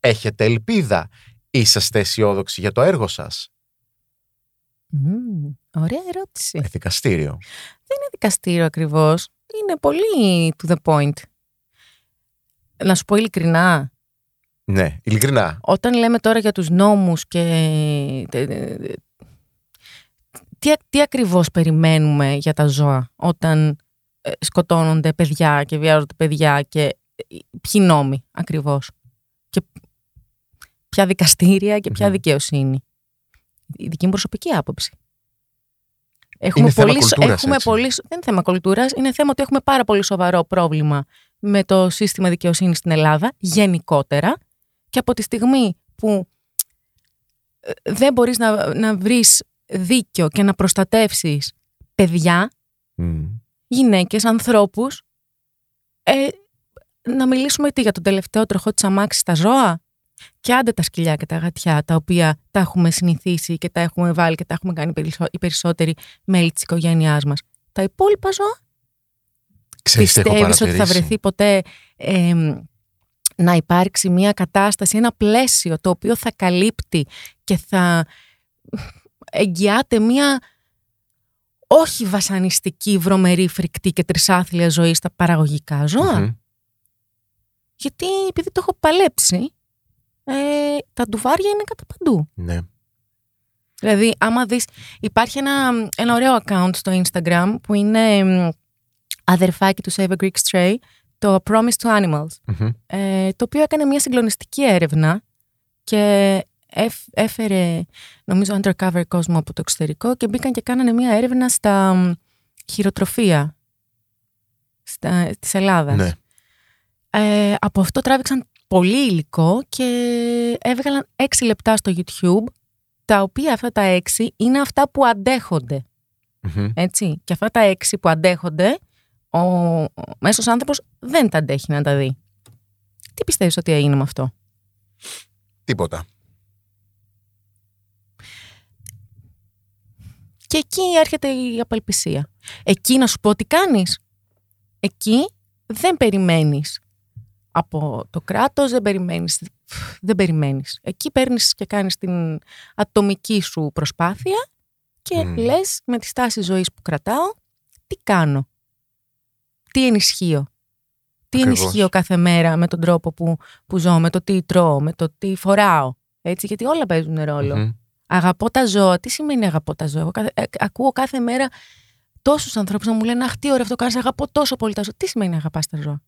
Έχετε ελπίδα; Είσαστε αισιόδοξοι για το έργο σας; Μμμ, ωραία ερώτηση. Ε, δικαστήριο. Δεν είναι δικαστήριο ακριβώς. Είναι πολύ to the point. Να σου πω ειλικρινά, Ναι, ειλικρινά. όταν λέμε τώρα για τους νόμους και τε- τε- τε- τι, τι ακριβώς περιμένουμε για τα ζώα όταν ε, σκοτώνονται παιδιά και βιάζονται παιδιά και ε, ποιοι νόμοι ακριβώς και ποια δικαστήρια και ποια Μμμ. δικαιοσύνη. Η δική μου προσωπική άποψη. Έχουμε Είναι θέμα πολύ, σο- κουλτούρας, έχουμε έτσι. πολύ, σο- δεν είναι θέμα κουλτούρας, είναι θέμα ότι έχουμε πάρα πολύ σοβαρό πρόβλημα με το σύστημα δικαιοσύνης στην Ελλάδα γενικότερα και από τη στιγμή που ε, δεν μπορείς να, να βρεις δίκιο και να προστατεύσεις παιδιά, Μμ. γυναίκες, ανθρώπους, Ε, να μιλήσουμε τι για τον τελευταίο τροχό της αμάξης στα ζώα και άντε τα σκυλιά και τα γατιά τα οποία τα έχουμε συνηθίσει και τα έχουμε βάλει και τα έχουμε κάνει οι περισσότεροι μέλη της οικογένειάς μας. Τα υπόλοιπα ζώα; Ξέρεις τι έχω πιστεύεις ότι θα παρατηρήσει; βρεθεί ποτέ εμ, να υπάρξει μια κατάσταση, ένα πλαίσιο το οποίο θα καλύπτει και θα εγγυάται μια όχι βασανιστική, βρωμερή, φρικτή και τρισάθλια ζωή στα παραγωγικά ζώα. Μμμ. Γιατί επειδή το έχω παλέψει, ε, τα ντουβάρια είναι κατά παντού. Ναι. Δηλαδή, άμα δεις, υπάρχει ένα, ένα ωραίο account στο Instagram που είναι μ, αδερφάκι του Save a Greek Stray, το Promise to Animals, Μμμ. ε, το οποίο έκανε μια συγκλονιστική έρευνα και έφ- έφερε, νομίζω, undercover κόσμο από το εξωτερικό και μπήκαν και κάνανε μια έρευνα στα μ, χειροτροφία στα, της Ελλάδας. Ναι. Ε, από αυτό τράβηξαν πολύ υλικό και έβγαλαν έξι λεπτά στο YouTube, τα οποία αυτά τα έξι είναι αυτά που αντέχονται. Μμμ. Έτσι. Και αυτά τα έξι που αντέχονται, ο, ο μέσος άνθρωπος δεν τα αντέχει να τα δει. Τι πιστεύεις ότι έγινε με αυτό; Τίποτα. Και εκεί έρχεται η απελπισία. Εκεί να σου πω τι κάνεις. Εκεί δεν περιμένεις από το κράτος, δεν περιμένεις, δεν περιμένεις. Εκεί παίρνεις και κάνεις την ατομική σου προσπάθεια και Μμμ. λες με τη στάση ζωής που κρατάω, τι κάνω. Τι ενισχύω. Τι Ακριβώς. ενισχύω κάθε μέρα με τον τρόπο που, που ζω, με το τι τρώω, με το τι φοράω. Έτσι, γιατί όλα παίζουν ρόλο. Μμμ. Αγαπώ τα ζώα. Τι σημαίνει αγαπώ τα ζώα; Εγώ κάθε- ε, ακούω κάθε μέρα τόσους ανθρώπους να μου λένε Αχ, τι ωραίο αυτό κάνεις. Αγαπώ τόσο πολύ τα ζώα. Τι σημαίνει αγαπάς τα ζώα;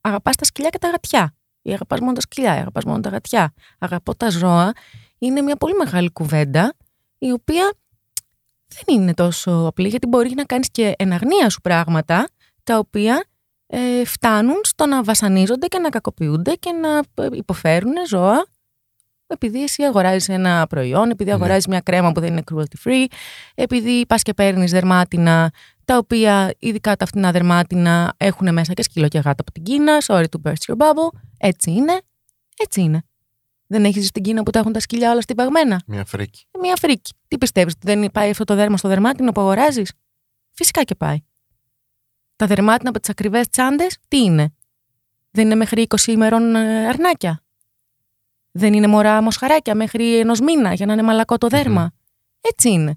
Αγαπάς τα σκυλιά και τα γατιά. Ή αγαπάς μόνο τα σκυλιά, ή αγαπάς μόνο τα γατιά. Αγαπώ τα ζώα είναι μια πολύ μεγάλη κουβέντα η οποία δεν είναι τόσο απλή γιατί μπορεί να κάνεις και εν αγνία σου πράγματα τα οποία ε, φτάνουν στο να βασανίζονται και να κακοποιούνται και να ε, υποφέρουν ζώα επειδή εσύ αγοράζεις ένα προϊόν, επειδή Ναι. αγοράζεις μια κρέμα που δεν είναι cruelty free, επειδή πας και παίρνεις δερμάτινα τα οποία ειδικά τα φτηνά δερμάτινα έχουν μέσα και σκύλο και γάτα από την Κίνα, sorry to burst your bubble, έτσι είναι, έτσι είναι. Δεν έχεις ζήσει στην Κίνα που τα έχουν τα σκυλιά όλα στυπαγμένα. Μια φρίκη. Ε, Μια φρίκη. Τι πιστεύεις, ότι δεν πάει αυτό το δέρμα στο δερμάτινο που αγοράζεις; Φυσικά και πάει. Τα δερμάτινα από τις ακριβές τσάντες, τι είναι; Δεν είναι μέχρι 20 ημερών ε, αρνάκια. Δεν είναι μωρά μοσχαράκια μέχρι ενός μήνα για να είναι μαλακό το δέρμα. Έτσι είναι.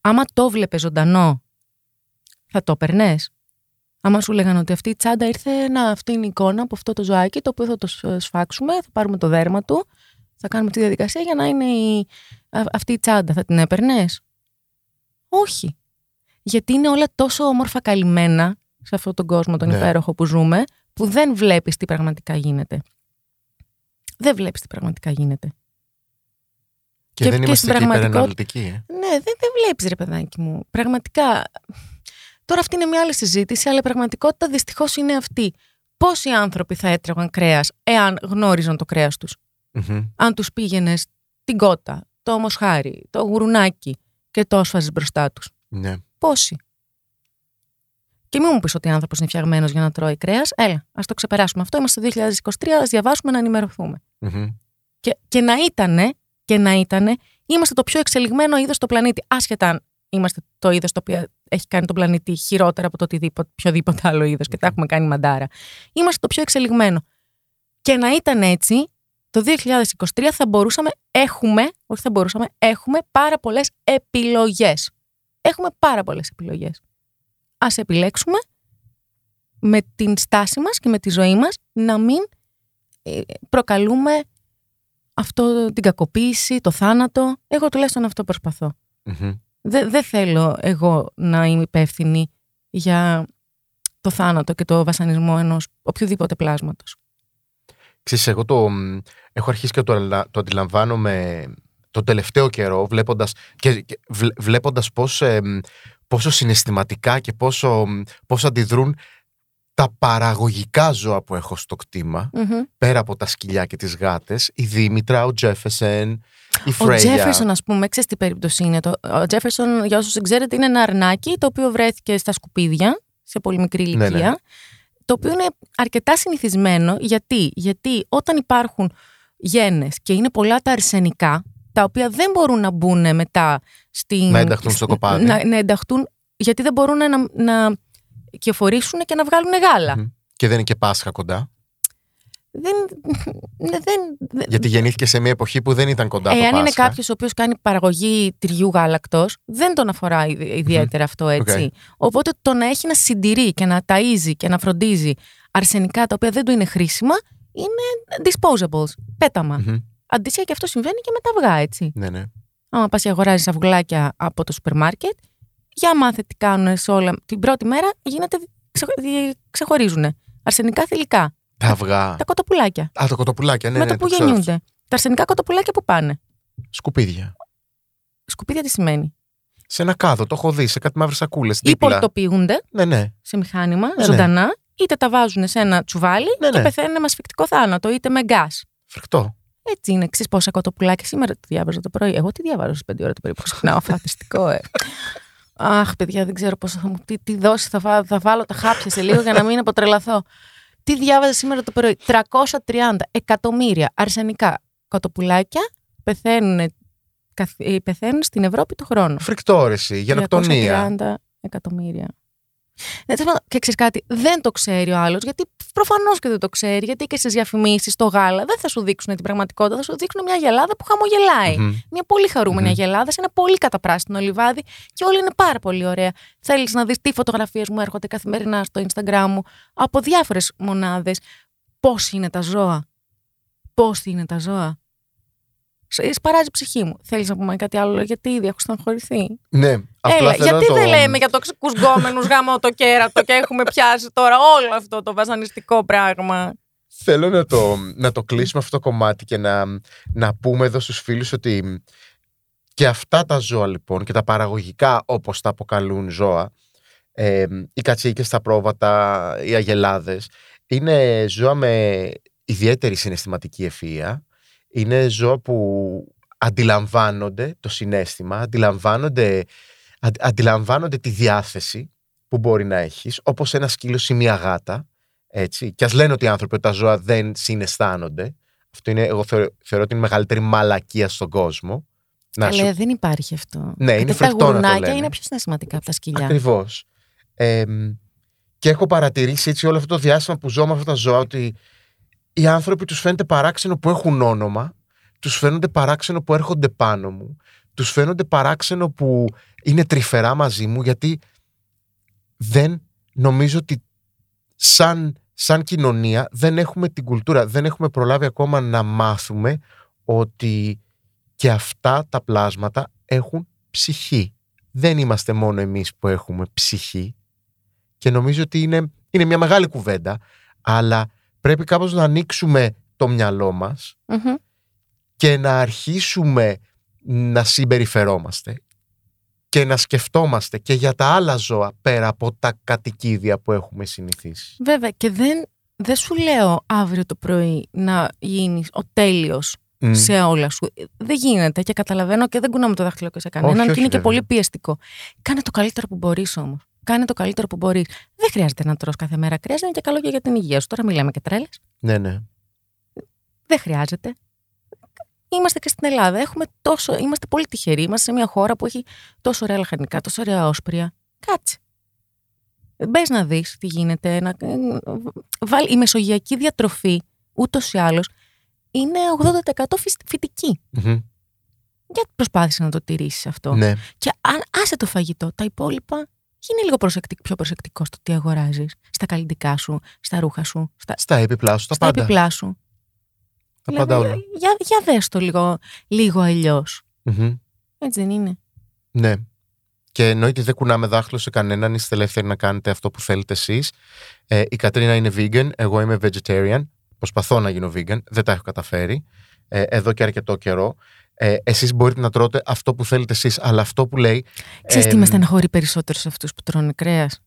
Άμα το βλέπε ζωντανό, θα το περνές. Άμα σου λέγανε ότι αυτή η τσάντα ήρθε, να, αυτή είναι η εικόνα από αυτό το ζωάκι, το οποίο θα το σ- σφάξουμε, θα πάρουμε το δέρμα του, θα κάνουμε τη διαδικασία για να είναι η, α- αυτή η τσάντα. Θα την έπαιρνες; Όχι. Γιατί είναι όλα τόσο όμορφα καλυμμένα σε αυτόν τον κόσμο τον Ναι. υπέροχο που ζούμε, που δεν βλέπεις τι πραγματικά γίνεται. Δεν βλέπεις τι πραγματικά γίνεται. Και, Και- δεν και είμαστε στην και πραγματικότητα- υπεραναλυτικοί. Ε. Ναι, δεν, δεν βλέπεις ρε παιδάκι μου. Πραγματικά. Τώρα αυτή είναι μια άλλη συζήτηση, αλλά η πραγματικότητα δυστυχώς είναι αυτή. Πόσοι άνθρωποι θα έτρεγαν κρέας εάν γνώριζαν το κρέας τους; Μμμ. αν τους πήγαινες την κότα, το μοσχάρι, το γουρουνάκι και το έσφαζες μπροστά τους; Ναι. Πόσοι; Και μην μου πεις ότι ο άνθρωπος είναι φτιαγμένος για να τρώει κρέας. Έλα, ας το ξεπεράσουμε αυτό. Είμαστε το 2023, ας διαβάσουμε να ενημερωθούμε. Μμμ. Και, και να ήτανε, και να ήτανε, είμαστε το πιο εξελιγμένο είδος στο πλανήτη. Άσχετα αν είμαστε το είδος το οποίο έχει κάνει τον πλανήτη χειρότερα από το οτιδήποτε, οποιοδήποτε άλλο είδος και τα έχουμε κάνει μαντάρα. Είμαστε το πιο εξελιγμένο. Και να ήταν έτσι, το 2023 θα μπορούσαμε, έχουμε, όχι θα μπορούσαμε, έχουμε πάρα πολλές επιλογές. Έχουμε πάρα πολλές επιλογές. Ας επιλέξουμε με την στάση μας και με τη ζωή μας να μην ε, προκαλούμε αυτό την κακοποίηση, το θάνατο. Εγώ τουλάχιστον αυτό προσπαθώ. Μμμ. Δεν δεν θέλω εγώ να είμαι υπεύθυνη για το θάνατο και το βασανισμό ενός οποιοδήποτε πλάσματος. Ξέρεις, εγώ το, μ, έχω αρχίσει και το, αλα- το αντιλαμβάνομαι το τελευταίο καιρό βλέποντας, και, και βλέ- βλέποντας πώς, ε, μ, πόσο συναισθηματικά και πόσο, μ, πόσο αντιδρούν τα παραγωγικά ζώα που έχω στο κτήμα, Μμμ. πέρα από τα σκυλιά και τις γάτες, η Δήμητρα, ο Τζέφεσεν, η Ο Φρέια. Τζέφερσον, ας πούμε, ξέρεις τι περίπτωση είναι. Το, ο Τζέφερσον, για όσους δεν ξέρετε, είναι ένα αρνάκι το οποίο βρέθηκε στα σκουπίδια σε πολύ μικρή Ναι, ηλικία. ναι. το οποίο είναι αρκετά συνηθισμένο. Γιατί, γιατί όταν υπάρχουν γένες και είναι πολλά τα αρσενικά, τα οποία δεν μπορούν να μπουν μετά στην... Να ενταχθούν στο κοπάδι. Να, να ενταχθούν, γιατί δεν μπορούν να, να κυοφορήσουν και να βγάλουν γάλα. Μμ. Και δεν είναι και Πάσχα κοντά. Δεν, ναι, δεν, δεν- Γιατί γεννήθηκε σε μια εποχή που δεν ήταν κοντά το Εάν είναι Πάσχα. κάποιος ο οποίος κάνει παραγωγή τυριού γάλακτος, δεν τον αφορά ιδι- ιδιαίτερα αυτό έτσι. Οπότε το να έχει να συντηρεί και να ταΐζει και να φροντίζει αρσενικά τα οποία δεν του είναι χρήσιμα είναι disposables. Πέταμα. Μμμ. Αντίστοιχα και αυτό συμβαίνει και με τα αυγά, έτσι. Ναι, ναι. Άμα πας και αγοράζεις αυγουλάκια από το σούπερ μάρκετ, για μάθε τι κάνουν σε όλα. Την πρώτη μέρα γίνεται, ξεχωρίζουν. Αρσενικά θηλυκά. Τα αυγά. Τα κοτοπουλάκια. Α, τα κοτοπουλάκια, ναι, με ναι, το που ξέρω. γεννιούνται. Τα αρσενικά κοτοπουλάκια που πάνε. Σκουπίδια. Σκουπίδια τι σημαίνει; Σε ένα κάδο, το έχω δει, σε κάτι μαύρες σακούλες. Ή πορτοποιούνται Ναι, ναι. σε μηχάνημα, ναι. ζωντανά, είτε τα βάζουν σε ένα τσουβάλι Ναι, και ναι. πεθαίνουν με ασφυκτικό θάνατο, είτε με γκάς. Φρικτό. Έτσι είναι. Ξέρεις πόσα κοτοπουλάκια σήμερα το διάβαζα το πρωί. Εγώ τι διαβάζω στις 5 ώρα το πρωί που ξυπνάω. Φανταστικό, ε. Αχ, παιδιά, δεν ξέρω πόσο θα μου. Τι, τι δόση θα, βά- θα βάλω τα χάπια σε λίγο για να μην αποτρελαθώ. Τι διάβαζα σήμερα το πρωί; 330 εκατομμύρια αρσενικά κοτοπουλάκια πεθαίνουν, καθ- ε, πεθαίνουν στην Ευρώπη το χρόνο. Φρικτό, ρε, εσύ, γενοκτονία. 230 εκατομμύρια. Ναι, τέλος πάντων, και ξέρεις κάτι, δεν το ξέρει ο άλλος, γιατί προφανώς και δεν το ξέρει. Γιατί και στις διαφημίσεις, στο γάλα, δεν θα σου δείξουν την πραγματικότητα, θα σου δείξουν μια γελάδα που χαμογελάει. Μμμ. Μια πολύ χαρούμενη Μμμ. γελάδα σε ένα πολύ καταπράσινο λιβάδι και όλα είναι πάρα πολύ ωραία. Θέλεις να δεις τι φωτογραφίες μου έρχονται καθημερινά στο Instagram μου από διάφορες μονάδες. Πώς είναι τα ζώα; Πώς είναι τα ζώα; Σ- Σπαράζει η ψυχή μου. Θέλεις να πούμε κάτι άλλο, γιατί ήδη έχω στεναχωρηθεί; Ναι, απλά Έλα, θέλω γιατί να το... δεν λέμε για τοξικούς γκόμενους γάμο το κέρατο και έχουμε πιάσει τώρα όλο αυτό το βασανιστικό πράγμα. Θέλω να το, να το κλείσουμε αυτό το κομμάτι και να, να πούμε εδώ στους φίλους ότι και αυτά τα ζώα λοιπόν και τα παραγωγικά όπως τα αποκαλούν ζώα ε, οι κατσίκες, τα πρόβατα, οι αγελάδες είναι ζώα με ιδιαίτερη συναισθηματική ευφυΐα είναι ζώα που αντιλαμβάνονται το συνέστημα αντιλαμβάνονται, αντι- αντιλαμβάνονται τη διάθεση που μπορεί να έχεις όπως ένα σκύλο ή μια γάτα έτσι. Και ας λένε ότι οι άνθρωποι ότι τα ζώα δεν συναισθάνονται. Αυτό είναι, εγώ θεωρώ, θεωρώ ότι είναι η μεγαλύτερη μαλακία στον κόσμο. Να Αλλά δεν υπάρχει αυτό. Ναι, είναι Γιατί φρικτό Τα να το γουρνάκια λένε. είναι πιο συναισθηματικά από τα σκυλιά. Ακριβώς. και έχω παρατηρήσει έτσι όλο αυτό το διάστημα που ζω με αυτά τα ζώα ότι οι άνθρωποι τους φαίνεται παράξενο που έχουν όνομα, τους φαίνονται παράξενο που έρχονται πάνω μου, τους φαίνονται παράξενο που είναι τρυφερά μαζί μου, γιατί δεν νομίζω ότι σαν, σαν κοινωνία δεν έχουμε την κουλτούρα, δεν έχουμε προλάβει ακόμα να μάθουμε ότι και αυτά τα πλάσματα έχουν ψυχή. Δεν είμαστε μόνο εμείς που έχουμε ψυχή και νομίζω ότι είναι, είναι μια μεγάλη κουβέντα αλλά πρέπει κάπως να ανοίξουμε το μυαλό μας Μμμ. και να αρχίσουμε να συμπεριφερόμαστε και να σκεφτόμαστε και για τα άλλα ζώα πέρα από τα κατοικίδια που έχουμε συνηθίσει. Βέβαια, και δεν, δεν σου λέω αύριο το πρωί να γίνεις ο τέλειος Μμ. σε όλα σου. Δεν γίνεται και καταλαβαίνω και δεν κουνάμε το δάχτυλο και σε κανέναν Όχι, και όχι, είναι και βέβαια. πολύ πιεστικό. Κάνε το καλύτερο που μπορείς όμως. Κάνε το καλύτερο που μπορείς. Δεν χρειάζεται να τρως κάθε μέρα κρέα, είναι και καλό και για την υγεία σου. Τώρα μιλάμε και τρέλες. Ναι, ναι. Δεν χρειάζεται. Είμαστε και στην Ελλάδα. Έχουμε τόσο, είμαστε πολύ τυχεροί. Είμαστε σε μια χώρα που έχει τόσο ωραία λαχανικά, τόσο ωραία όσπρια. Κάτσε. Μπες να δεις τι γίνεται. Να... Βάλ... Η μεσογειακή διατροφή, ούτως ή άλλως, είναι 80% φυσ- φυτική. Μμμ. Γιατί προσπάθησε να το τηρήσεις αυτό. ναι. Και αν άσε το φαγητό, τα υπόλοιπα, γίνε λίγο προσεκτικ, πιο προσεκτικός στο τι αγοράζεις. Στα καλλιτικά σου, στα ρούχα σου, στα, Στα έπιπλά σου, τα στα πάντα. επιπλά σου. Τα πάντα όλα. Για, για δες το λίγο, λίγο αλλιώς. Μμμ. Έτσι δεν είναι. Ναι. Και εννοείται δεν κουνάμε δάχτυλο σε κανέναν, είστε ελεύθεροι να κάνετε αυτό που θέλετε εσείς. Ε, η Κατρίνα είναι vegan, εγώ είμαι vegetarian. Προσπαθώ να γίνω vegan, δεν τα έχω καταφέρει. Ε, εδώ και αρκετό καιρό. Ε, εσείς μπορείτε να τρώτε αυτό που θέλετε εσείς, αλλά αυτό που λέει. Ξέρεις τι εμ, με στεναχωρεί περισσότερο σε αυτούς που τρώνε κρέας;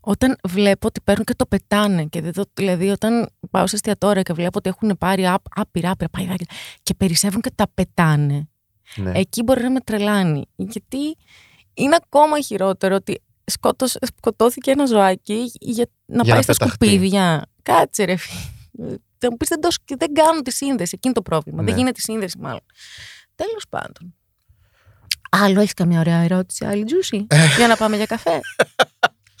Όταν βλέπω ότι παίρνουν και το πετάνε, και δεν το, δηλαδή όταν πάω σε εστιατόρια και βλέπω ότι έχουν πάρει άπ- άπειρα, άπειρα παϊδάκια και περισσεύουν και τα πετάνε, ναι. εκεί μπορεί να με τρελάνει. Γιατί είναι ακόμα χειρότερο ότι σκότωσε, σκοτώθηκε ένα ζωάκι για να Για πάει να στα πεταχτεί. σκουπίδια. Κάτσε ρε φίλε. Θα μου πεις δεν, το, σκ- δεν κάνουν τη σύνδεση. Εκείνη το πρόβλημα. Ναι. Δεν γίνεται η σύνδεση μάλλον. Τέλος πάντων. Άλλο έχεις καμιά ωραία ερώτηση, άλλη τζούσι, για να πάμε για καφέ.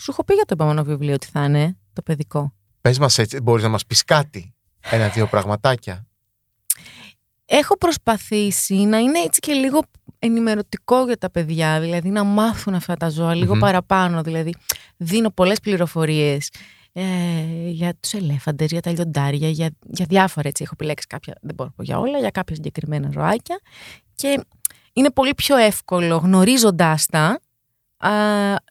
Σου έχω πει για το επόμενο βιβλίο τι θα είναι, το παιδικό. Πες μας έτσι, μπορείς να μας πεις κάτι. Ένα-δύο πραγματάκια. Έχω προσπαθήσει να είναι έτσι και λίγο ενημερωτικό για τα παιδιά, δηλαδή να μάθουν αυτά τα ζώα λίγο Μμμ. παραπάνω. Δηλαδή, δίνω πολλές πληροφορίες ε, για τους ελέφαντες, για τα λιοντάρια, για, για διάφορα έτσι. Έχω επιλέξει κάποια, δεν μπορώ να πω για όλα, για κάποια συγκεκριμένα ζωάκια. Και είναι πολύ πιο εύκολο γνωρίζοντάς τα α,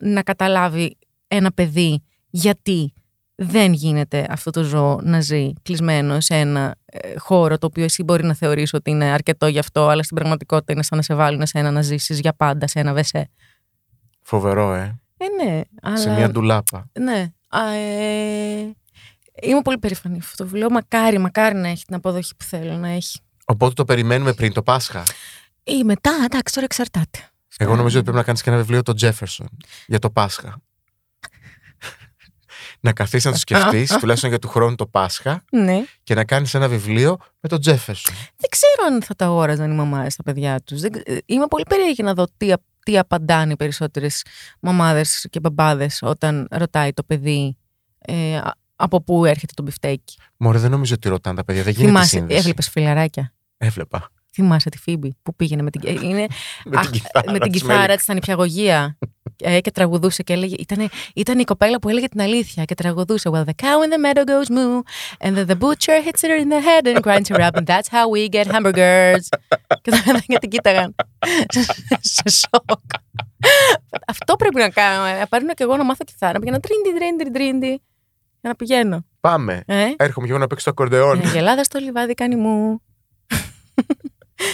να καταλάβει ένα παιδί γιατί δεν γίνεται αυτό το ζώο να ζει κλεισμένο σε ένα ε, χώρο το οποίο εσύ μπορεί να θεωρείς ότι είναι αρκετό γι' αυτό, αλλά στην πραγματικότητα είναι σαν να σε βάλουν σε ένα να ζήσεις για πάντα σε ένα βεσέ. Φοβερό, ε. Ε, ναι, αλλά... Σε μια ντουλάπα. Ναι. Α, ε, είμαι πολύ περήφανη για αυτό το βιβλίο. Μακάρι, μακάρι να έχει την αποδοχή που θέλω να έχει. Οπότε το περιμένουμε πριν το Πάσχα. Ή μετά, εντάξει, τώρα εξαρτάται. Εγώ νομίζω ότι πρέπει να κάνεις και ένα βιβλίο το Jefferson για το Πάσχα. Να καθίσεις να το σκεφτείς, τουλάχιστον για του χρόνου το Πάσχα, Ναι. και να κάνεις ένα βιβλίο με τον Jefferson. Δεν ξέρω αν θα τα αγόραζαν οι μαμάδες στα παιδιά τους. Δεν... ε, Είμαι πολύ περίεργη να δω τι, α- τι απαντάνε οι περισσότερες μαμάδες και μπαμπάδες όταν ρωτάει το παιδί ε, α- από πού έρχεται το μπιφτέκι. Μωρέ, δεν νομίζω ότι ρωτάνε τα παιδιά. Δεν γίνεται Θυμάσαι, σύνδεση. έβλεπες Φιλαράκια; Έβλεπα. Θυμάσαι τη Φίμπη που πήγαινε με την, ε, είναι, Με Αχ, την κιθάρα. με την της κιθάρα Μέλη. της στα νηπιαγωγεία ε, και τραγουδούσε και έλεγε ήταν, ήταν η κοπέλα που έλεγε την αλήθεια και τραγουδούσε Well the cow in the meadow goes moo and then the butcher hits her in the head and grinds her up and that's how we get hamburgers και τα παιδιά την κοίταγαν σε σοκ αυτό πρέπει να κάνω ε. να πάρουν και εγώ να μάθω κιθάρα πήγαινα τρίντι τρίντι τρίντι για να πηγαίνω Πάμε. ε; Έρχομαι και εγώ να παίξω το ακορντεόν. Ε, γελάδα στο λιβάδι κάνει μου.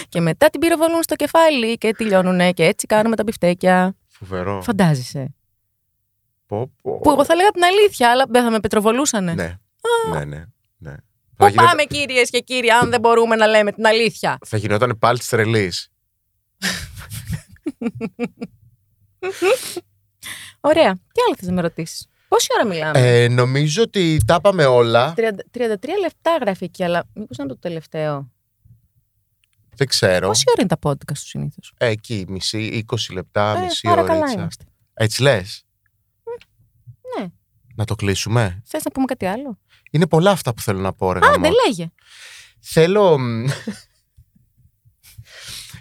και μετά την πυροβολούν στο κεφάλι και τελειώνουνε και έτσι κάνουμε τα μπιφτέκια. Φοβερό. Φαντάζεσαι. Πω, πω. Που εγώ θα λέγα την αλήθεια, αλλά δεν θα με πετροβολούσανε. Ναι. Ναι, ναι. ναι. Πού Θα, γινόταν- πάμε κύριε και κύριοι, αν δεν μπορούμε να λέμε την αλήθεια; θα γινόταν πάλι τη τρελή. Ωραία. Τι άλλο θες να με ρωτήσεις; Πόση ώρα μιλάμε; Ε, νομίζω ότι τα είπαμε όλα. 30 33 λεπτά γράφει εκεί, αλλά μήπως είναι το τελευταίο. Δεν ξέρω. Πόση ώρα είναι τα podcast τους συνήθως; Ε, εκεί, μισή, 20 λεπτά, Ε, μισή άρα ώρα. καλά είμαστε. Έτσι λες; Ναι. Να το κλείσουμε; Θες να πούμε κάτι άλλο; Είναι πολλά αυτά που θέλω να πω, ρε Α, γαμώ. δεν λέγε. Θέλω. μ,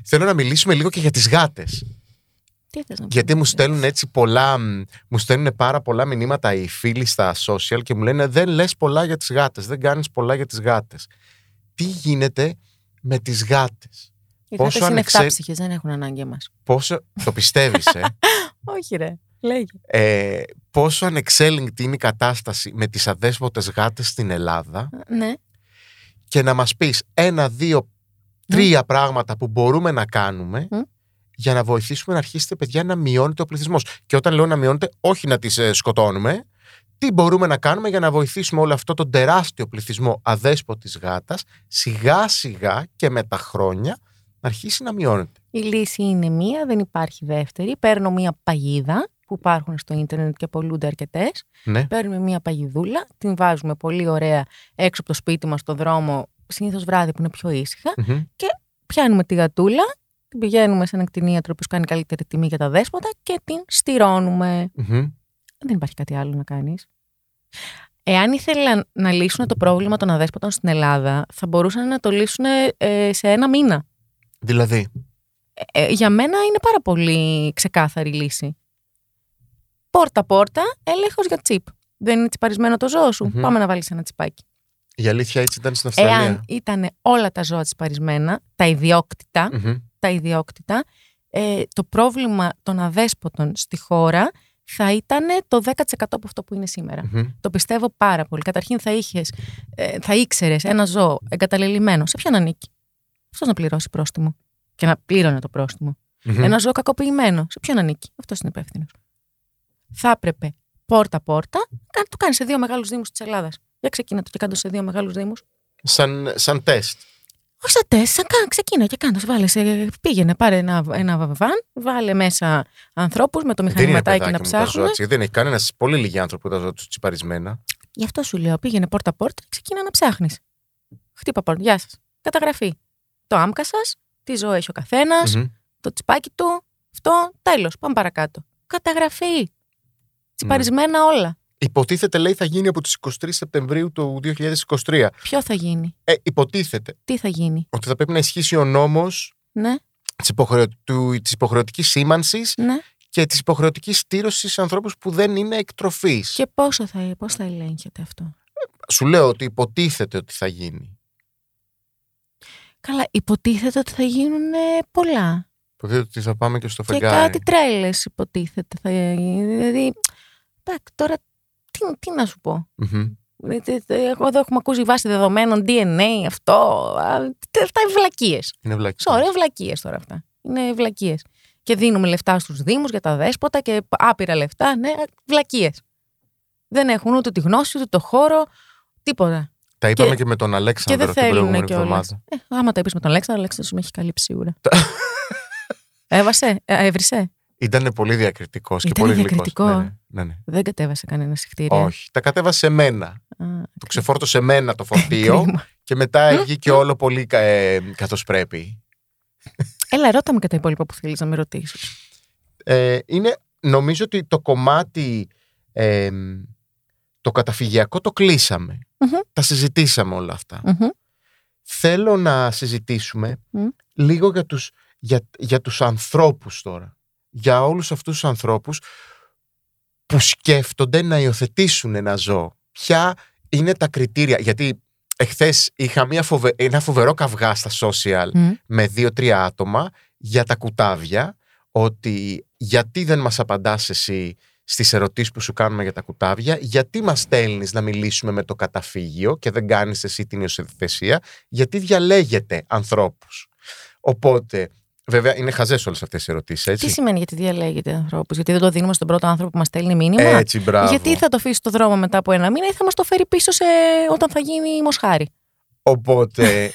θέλω να μιλήσουμε λίγο και για τις γάτες. Τι θες να Γιατί πούμε. μου στέλνουν έτσι πολλά, μ, μου στέλνουν πάρα πολλά μηνύματα οι φίλοι στα social και μου λένε δεν λες πολλά για τις γάτες, δεν κάνεις πολλά για τις γάτες. Τι γίνεται με τις γάτες. Οι πόσο γάτες είναι ανεξέ- εφτάψυχες, δεν έχουν ανάγκη εμάς. Πόσο, το πιστεύεις, ε, Όχι ρε, λέγε. ε, πόσο ανεξέλεγκτη είναι η κατάσταση με τις αδέσποτες γάτες στην Ελλάδα Ναι. και να μας πεις ένα, δύο, τρία πράγματα που μπορούμε να κάνουμε Μμ. για να βοηθήσουμε να αρχίσετε παιδιά να μειώνεται ο πληθυσμός. Και όταν λέω να μειώνεται, όχι να τις ε, σκοτώνουμε, τι μπορούμε να κάνουμε για να βοηθήσουμε όλο αυτό τον τεράστιο πληθυσμό αδέσποτης γάτας σιγά σιγά και με τα χρόνια να αρχίσει να μειώνεται. Η λύση είναι μία, δεν υπάρχει δεύτερη. Παίρνω μία παγίδα που υπάρχουν στο ίντερνετ και πολλούνται αρκετές. Ναι. Παίρνουμε μία παγιδούλα, την βάζουμε πολύ ωραία έξω από το σπίτι μας, στον δρόμο, συνήθως βράδυ που είναι πιο ήσυχα. Μμμ. Πιάνουμε τη γατούλα, την πηγαίνουμε σε έναν κτηνίατρο που κάνει καλύτερη τιμή για τα δέσποτα και την στηρώνουμε. Μμμ. Δεν υπάρχει κάτι άλλο να κάνεις. Εάν ήθελαν να λύσουν το πρόβλημα των αδέσποτων στην Ελλάδα, θα μπορούσαν να το λύσουν ε, σε ένα μήνα. Δηλαδή, Ε, για μένα είναι πάρα πολύ ξεκάθαρη λύση. Πόρτα-πόρτα, έλεγχος για τσίπ. Δεν είναι τσιπαρισμένο το ζώο σου. Μμμ. Πάμε να βάλεις ένα τσιπάκι. η αλήθεια έτσι ήταν στην Αυστραλία; Εάν ήταν όλα τα ζώα τσιπαρισμένα, τα ιδιόκτητα, Μμμ. τα ιδιόκτητα ε, το πρόβλημα των αδέσποτων στη χώρα θα ήταν το 10% από αυτό που είναι σήμερα. Μμμ. Το πιστεύω πάρα πολύ. Καταρχήν θα, είχες, ε, θα ήξερες ένα ζώο εγκαταλελειμμένο. Σε ποιον ανήκει; Αυτός να πληρώσει πρόστιμο. Και να πλήρωνε το πρόστιμο. Μμμ. Ένα ζώο κακοποιημένο. Σε ποιον ανήκει; Αυτός είναι υπεύθυνος. Θα έπρεπε πόρτα-πόρτα να το κάνει σε δύο μεγάλους Δήμους της Ελλάδας. Για ξεκινά το και κάτω σε δύο μεγάλους Δήμους. Σαν, σαν τεστ. Όχι σαν τεστ, σαν καν, ξεκίνα και κάνε. Βάλε, σε- πήγαινε, πάρε ένα, ένα βαν, βάλε μέσα ανθρώπους με το Δεν είναι μηχανηματάκι παιδάκι να μου τα ψάχνουν. ζώα, έτσι. Δεν έχει κανένα πολύ λίγοι άνθρωποι που τα ζώα τους τσιπαρισμένα. Γι' αυτό σου λέω, πήγαινε πόρτα-πόρτα, ξεκίνα να ψάχνεις. Χτύπα πόρτα, γεια σας. Καταγραφή. Το άμκα σας, τι ζωή έχει ο καθένας, Μμμ. το τσιπάκι του, αυτό, τέλος. Πάμε παρακάτω. Καταγραφή. Τσιπαρισμένα όλα. Υποτίθεται, λέει, θα γίνει από τις 23 Σεπτεμβρίου του 2023. Ποιο θα γίνει, Ε, υποτίθεται τι θα γίνει; ότι θα πρέπει να ισχύσει ο νόμος Ναι, της υποχρεω... της υποχρεωτικής σήμανσης ναι. και της υποχρεωτικής στήρωσης σε ανθρώπους που δεν είναι εκτροφή. Και πόσο θα, πώς θα ελέγχεται αυτό; Σου λέω ότι υποτίθεται ότι θα γίνει. Καλά, υποτίθεται ότι θα γίνουν ε, πολλά. Υποτίθεται ότι θα πάμε και στο Και φεγγάρι. κάτι τρέλες υποτίθεται θα γίνει. Δηλαδή, εντάξει, τώρα τι, τι να σου πω. Μμμ. Δηλαδή, Εγώ εδώ έχουμε ακούσει βάση δεδομένων DNA, αυτό. α, τε- Αυτά είναι βλακίες. Είναι βλακή. Ωραία, βλακίες τώρα αυτά. Είναι βλακίες. Και δίνουμε λεφτά στους Δήμους για τα δέσποτα και άπειρα λεφτά. Ναι, βλακίες. Δεν έχουν ούτε τη γνώση, ούτε το χώρο, τίποτα. Τα είπαμε και, και- με τον Και Αλέξανδρο δεν την θέλουν προηγούμενη κιόλας. εβδομάδα. Ε, άμα τα είπες με τον Αλέξανδρο, ο Αλέξανδρος με έχει καλύψει σίγουρα. Έβασε, ε, έβρισε. Ήταν πολύ διακριτικός και Ήτανε πολύ γλυκός. διακριτικό. Ναι, ναι, ναι, ναι. Δεν κατέβασε κανένα συγχτήρια. Όχι. Τα κατέβασε σε μένα. Α, Το ξεφόρτωσε εμένα το φορτίο κρίμα. και μετά βγήκε όλο πολύ ε, καθώς πρέπει. Έλα, ρώτα με και τα υπόλοιπα που θέλεις να με ρωτήσεις. Ε, είναι, νομίζω ότι το κομμάτι ε, το καταφυγιακό το κλείσαμε. Μμμ. Τα συζητήσαμε όλα αυτά. Μμμ. Θέλω να συζητήσουμε Μμ. λίγο για τους, για, για τους ανθρώπους τώρα. Για όλους αυτούς τους ανθρώπους που σκέφτονται να υιοθετήσουν ένα ζώο. Ποια είναι τα κριτήρια; Γιατί εχθές είχα μια φοβε- ένα φοβερό καυγά στα social Μμ. με δύο-τρία άτομα για τα κουτάβια ότι γιατί δεν μας απαντάς εσύ στις ερωτήσεις που σου κάνουμε για τα κουτάβια, γιατί μας στέλνεις να μιλήσουμε με το καταφύγιο και δεν κάνεις εσύ την υιοθεσία, γιατί διαλέγετε ανθρώπους. Οπότε, βέβαια είναι χαζές όλες αυτές οι ερωτήσεις, έτσι. Τι σημαίνει γιατί διαλέγετε ανθρώπους, Γιατί δεν το δίνουμε στον πρώτο άνθρωπο που μας στέλνει μήνυμα; Έτσι, μπράβο. Γιατί θα το αφήσει στο δρόμο μετά από ένα μήνα ή θα μας το φέρει πίσω σε... όταν θα γίνει μοσχάρι. Οπότε,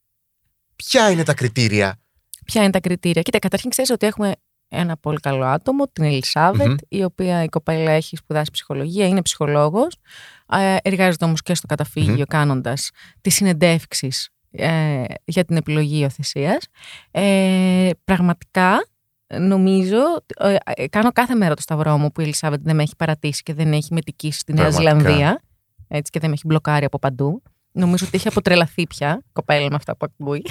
ποια είναι τα κριτήρια; Ποια είναι τα κριτήρια; Κοίτα, καταρχήν ξέρεις ότι έχουμε ένα πολύ καλό άτομο, την ελισαβετ Μμμ. η οποία η κοπέλα έχει σπουδάσει ψυχολογία, είναι ψυχολόγος. Εργάζεται όμως και στο καταφύγιο Μμμ. κάνοντας τις συνεντεύξεις ε, για την επιλογή υιοθεσίας. Ε, πραγματικά νομίζω. ε, ε, κάνω κάθε μέρα το σταυρό μου που η Ελισάβετ δεν με έχει παρατήσει και δεν έχει μετικήσει στη Νέα Πραγματικά. Ζηλανδία. Έτσι, και δεν με έχει μπλοκάρει από παντού. Νομίζω ότι έχει αποτρελαθεί πια η κοπέλα με αυτά που ακούει.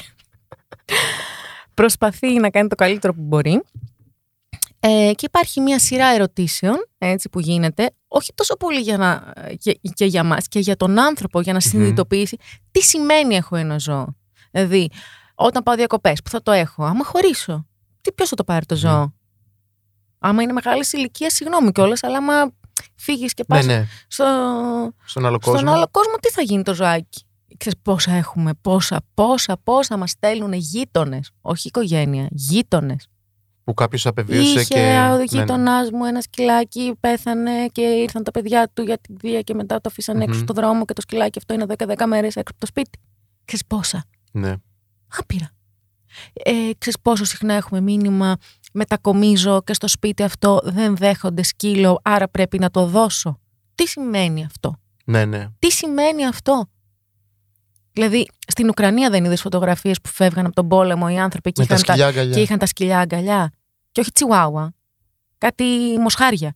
Προσπαθεί να κάνει το καλύτερο που μπορεί. Ε, και υπάρχει μια σειρά ερωτήσεων έτσι, που γίνεται, όχι τόσο πολύ για να, και, και για μας, και για τον άνθρωπο, για να συνειδητοποιήσει τι σημαίνει έχω ένα ζώο. Δηλαδή, όταν πάω διακοπές, που θα το έχω, άμα χωρίσω, τι ποιος θα το πάρει το ζώο; Άμα είναι μεγάλης ηλικίας, συγγνώμη κιόλας, αλλά άμα φύγεις και πας Ναι, ναι. στο, Στον άλλο κόσμο. στον άλλο κόσμο, τι θα γίνει το ζωάκι; Ξέρεις πόσα έχουμε, πόσα, πόσα, πόσα μας στέλνουν γείτονες, όχι οικογένεια, γείτονες. Που κάποιος απεβίωσε Είχε και. ο ναι, ναι. γείτονά μου ένα σκυλάκι, πέθανε και ήρθαν τα παιδιά του για τη βία και μετά το αφησαν έξω Μμμ. στο δρόμο και το σκυλάκι αυτό είναι 10-10 μέρες έξω από το σπίτι. Ξέρεις πόσα; Ναι. Άπειρα. Ε, ξέρεις πόσο συχνά έχουμε μήνυμα μετακομίζω και στο σπίτι αυτό δεν δέχονται σκύλο, άρα πρέπει να το δώσω. Τι σημαίνει αυτό; ναι, ναι. Τι σημαίνει αυτό; Δηλαδή, στην Ουκρανία δεν είδες φωτογραφίες που φεύγαν από τον πόλεμο οι άνθρωποι και, Με τα είχαν, τα, σκυλιά αγκαλιά. και είχαν τα σκυλιά αγκαλιά; Και όχι τσιουάουα. Κάτι μοσχάρια.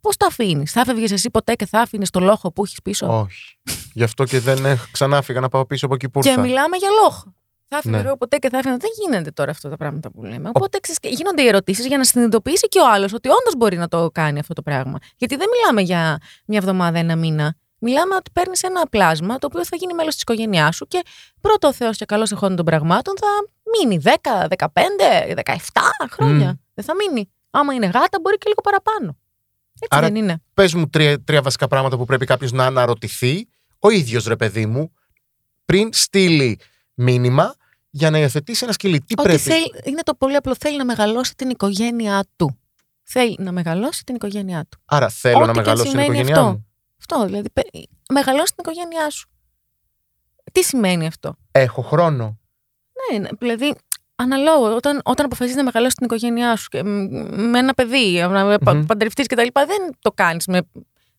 Πώς το αφήνεις, Θα έφευγε εσύ ποτέ και θα άφηνε το λόχο που έχεις πίσω; Όχι. Γι' αυτό και δεν έχ- ξανά φύγα να πάω πίσω από εκεί που και ήρθα. μιλάμε για λόχο. Θα άφηνε Ναι. εγώ ποτέ και θα άφηνε. Δεν γίνεται τώρα αυτά τα πράγματα που λέμε. Οπότε ξέρεις, και γίνονται οι ερωτήσεις για να συνειδητοποιήσει και ο άλλος ότι όντως μπορεί να το κάνει αυτό το πράγμα. Γιατί δεν μιλάμε για μια εβδομάδα, ένα μήνα. Μιλάμε ότι παίρνεις ένα πλάσμα το οποίο θα γίνει μέλος της οικογένειάς σου και πρώτο ο Θεός και καλός εχόντων των πραγμάτων θα μείνει 10, 15, 17 χρόνια. Μμ. Δεν θα μείνει. Άμα είναι γάτα, μπορεί και λίγο παραπάνω. Έτσι Άρα- δεν είναι. Πες μου τρία, τρία βασικά πράγματα που πρέπει κάποιος να αναρωτηθεί, ο ίδιος ρε παιδί μου, πριν στείλει μήνυμα για να υιοθετήσει ένα σκυλί. Τι Ότι πρέπει; θέλει, είναι το πολύ απλό. Θέλει να μεγαλώσει την οικογένειά του. Θέλει να μεγαλώσει την οικογένειά του. Άρα θέλω Ό,τι να και μεγαλώσω την σημαίνει οικογένειά αυτό. μου. Αυτό, δηλαδή. πε- Μεγαλώσει την οικογένειά σου. Τι σημαίνει αυτό; Έχω χρόνο. Ναι, ναι, δηλαδή αναλόγω. Όταν, όταν αποφασίζεις να μεγαλώσεις την οικογένειά σου και μ, με ένα παιδί, να Μμμ. παντρευτείς κτλ., δεν το κάνεις με,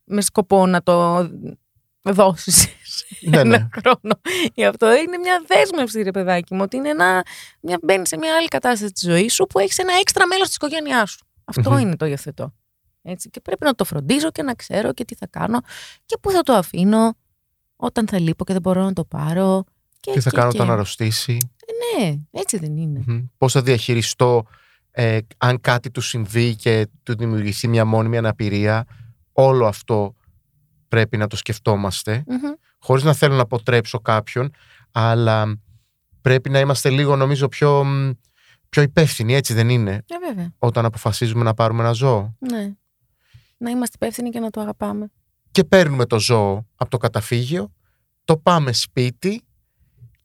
με σκοπό να το δώσεις Ναι, ένα ναι. χρόνο. Γι' αυτό είναι μια δέσμευση, ρε παιδάκι μου, ότι είναι ένα, μια, μπαίνεις σε μια άλλη κατάσταση της ζωής σου που έχεις ένα έξτρα μέλος της οικογένειάς σου. Αυτό Μμμ. είναι το υιοθετώ. Έτσι, και πρέπει να το φροντίζω και να ξέρω και τι θα κάνω και πού θα το αφήνω όταν θα λείπω και δεν μπορώ να το πάρω. Και, Τι θα και- κάνω και. όταν αρρωστήσει. Ναι, έτσι δεν είναι. Μμμ. Πώς θα διαχειριστώ ε, αν κάτι του συμβεί και του δημιουργηθεί μια μόνιμη αναπηρία. Όλο αυτό πρέπει να το σκεφτόμαστε. Μμμ. Χωρίς να θέλω να αποτρέψω κάποιον, αλλά πρέπει να είμαστε λίγο νομίζω πιο, μ, πιο υπεύθυνοι, έτσι δεν είναι, Ε, βέβαια. όταν αποφασίζουμε να πάρουμε ένα ζώο. Ναι. Να είμαστε υπεύθυνοι και να το αγαπάμε. Και παίρνουμε το ζώο από το καταφύγιο, το πάμε σπίτι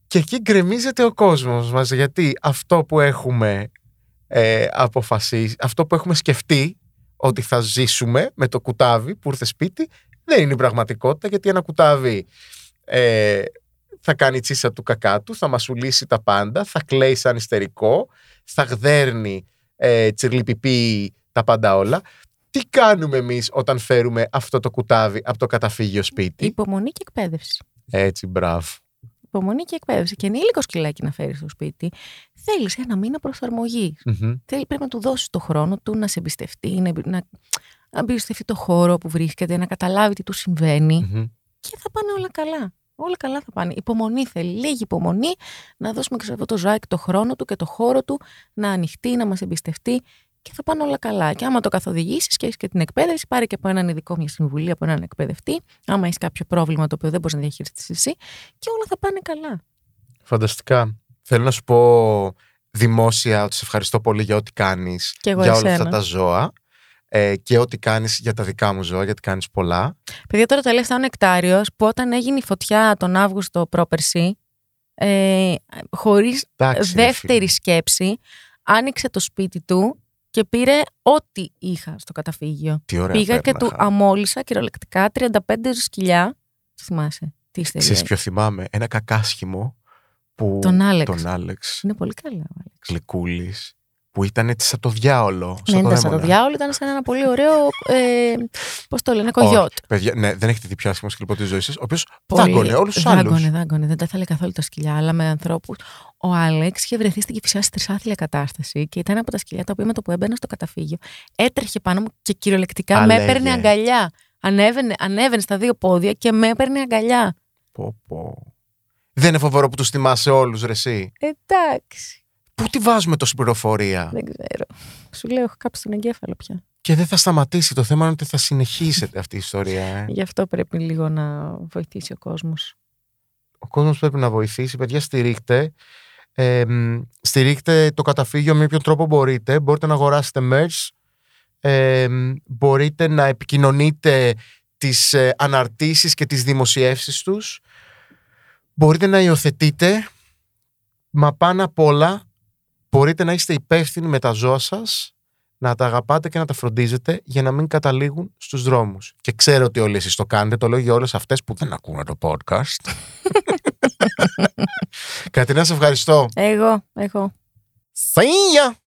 και εκεί γκρεμίζεται ο κόσμος μας γιατί αυτό που έχουμε ε, αποφασίσει, αυτό που έχουμε σκεφτεί ότι θα ζήσουμε με το κουτάβι που ήρθε σπίτι δεν είναι η πραγματικότητα γιατί ένα κουτάβι ε, θα κάνει τσίσα του κακά του, θα μασουλήσει τα πάντα, θα κλαίει σαν ιστερικό, θα γδέρνει ε, τσιρλιπιπί τα πάντα όλα. Τι κάνουμε εμείς όταν φέρουμε αυτό το κουτάβι από το καταφύγιο σπίτι; Υπομονή και εκπαίδευση. Έτσι, μπράβο. Υπομονή και εκπαίδευση. Και ενήλικο σκυλάκι να φέρεις στο σπίτι, θέλεις ένα μήνα προσαρμογής. Μμμ. Θέλει, πρέπει να του δώσεις το χρόνο του να σε εμπιστευτεί, να, εμπι- να, να εμπιστευτεί το χώρο που βρίσκεται, να καταλάβει τι του συμβαίνει. Μμμ. Και θα πάνε όλα καλά. Όλα καλά θα πάνε. Υπομονή θέλει. Λίγη υπομονή να δώσουμε και σε αυτό το ζωάκι το χρόνο του και το χώρο του να ανοιχτεί, να μας εμπιστευτεί και θα πάνε όλα καλά. Και άμα το καθοδηγήσεις και έχεις και την εκπαίδευση, πάρε και από έναν ειδικό μια συμβουλή, από έναν εκπαιδευτή. Άμα έχεις κάποιο πρόβλημα το οποίο δεν μπορείς να διαχειριστείς εσύ, και όλα θα πάνε καλά. Φανταστικά. Θέλω να σου πω δημόσια ότι σε ευχαριστώ πολύ για ό,τι κάνεις Και εγώ για όλα εσένα. αυτά τα ζώα ε, και ό,τι κάνεις για τα δικά μου ζώα, γιατί κάνεις πολλά. Παιδιά, τώρα τα λέω σαν νεκτάριος που όταν έγινε η φωτιά τον Αύγουστο πρόπερση, ε, χωρίς Εντάξει, ρε δεύτερη σκέψη, άνοιξε το σπίτι του και πήρε ό,τι είχα στο καταφύγιο. φίλε. Τι ωραία Πήγα και του πέρναγα. αμόλυσα κυριολεκτικά 35 σκυλιά. Το θυμάσαι. Τι είστε. Ξέρεις ποιο θυμάμαι, ένα κακάσχημο που Τον Άλεξ. τον Άλεξ Είναι πολύ καλά. ο Άλεξ. Γλυκούλης, που ήταν έτσι σαν το διάολο. Ναι, Σαν το ήταν σαν το δαίμονα. διάολο, ήταν σαν ένα πολύ ωραίο. Ε, Πώς το λένε, κογιότ. Παιδιά, ναι, δεν έχετε δει πιο άσχημο σκυλπό της ζωής σας, ο οποίος Πολύ- δάγκωνε όλους τους άλλους. Δάγκωνε, δάγκωνε. Δεν τα ήθελε καθόλου τα σκυλιά, αλλά με ανθρώπους. Ο Άλεξ είχε βρεθεί στην κυφισιά στη τρισάθλια κατάσταση και ήταν από τα σκυλιά τα οποία με το που έμπαινα στο καταφύγιο έτρεχε πάνω μου και κυριολεκτικά με Αλέγε. έπαιρνε αγκαλιά. Ανέβαινε, ανέβαινε στα δύο πόδια και με έπαιρνε αγκαλιά. Πω, πω. Δεν είναι φοβερό που τους θυμάσαι όλους, ρε εσύ; Εντάξει. Πού τη βάζουμε τόση πληροφορία; Δεν ξέρω. Σου λέω, έχω κάψει τον εγκέφαλο πια. Και δεν θα σταματήσει. Το θέμα είναι ότι θα συνεχίσετε αυτή η ιστορία. Ε. Γι' αυτό πρέπει λίγο να βοηθήσει ο κόσμος. Ο κόσμος πρέπει να βοηθήσει. Παιδιά, στηρίχτε. Ε, μ, στηρίχτε το καταφύγιο με όποιον τρόπο μπορείτε. Μπορείτε να αγοράσετε merch. Ε, μ, μπορείτε να επικοινωνείτε τις ε, αναρτήσεις και τις δημοσιεύσεις τους. Μπορείτε να υιοθετείτε. Μα πάνω απ' όλα μπορείτε να είστε υπεύθυνοι με τα ζώα σας να τα αγαπάτε και να τα φροντίζετε για να μην καταλήγουν στους δρόμους. Και ξέρω ότι όλοι εσείς το κάνετε, το λέω για όλες αυτές που δεν ακούνε το podcast. Κατερίνα, σε ευχαριστώ. Εγώ, εγώ. See ya!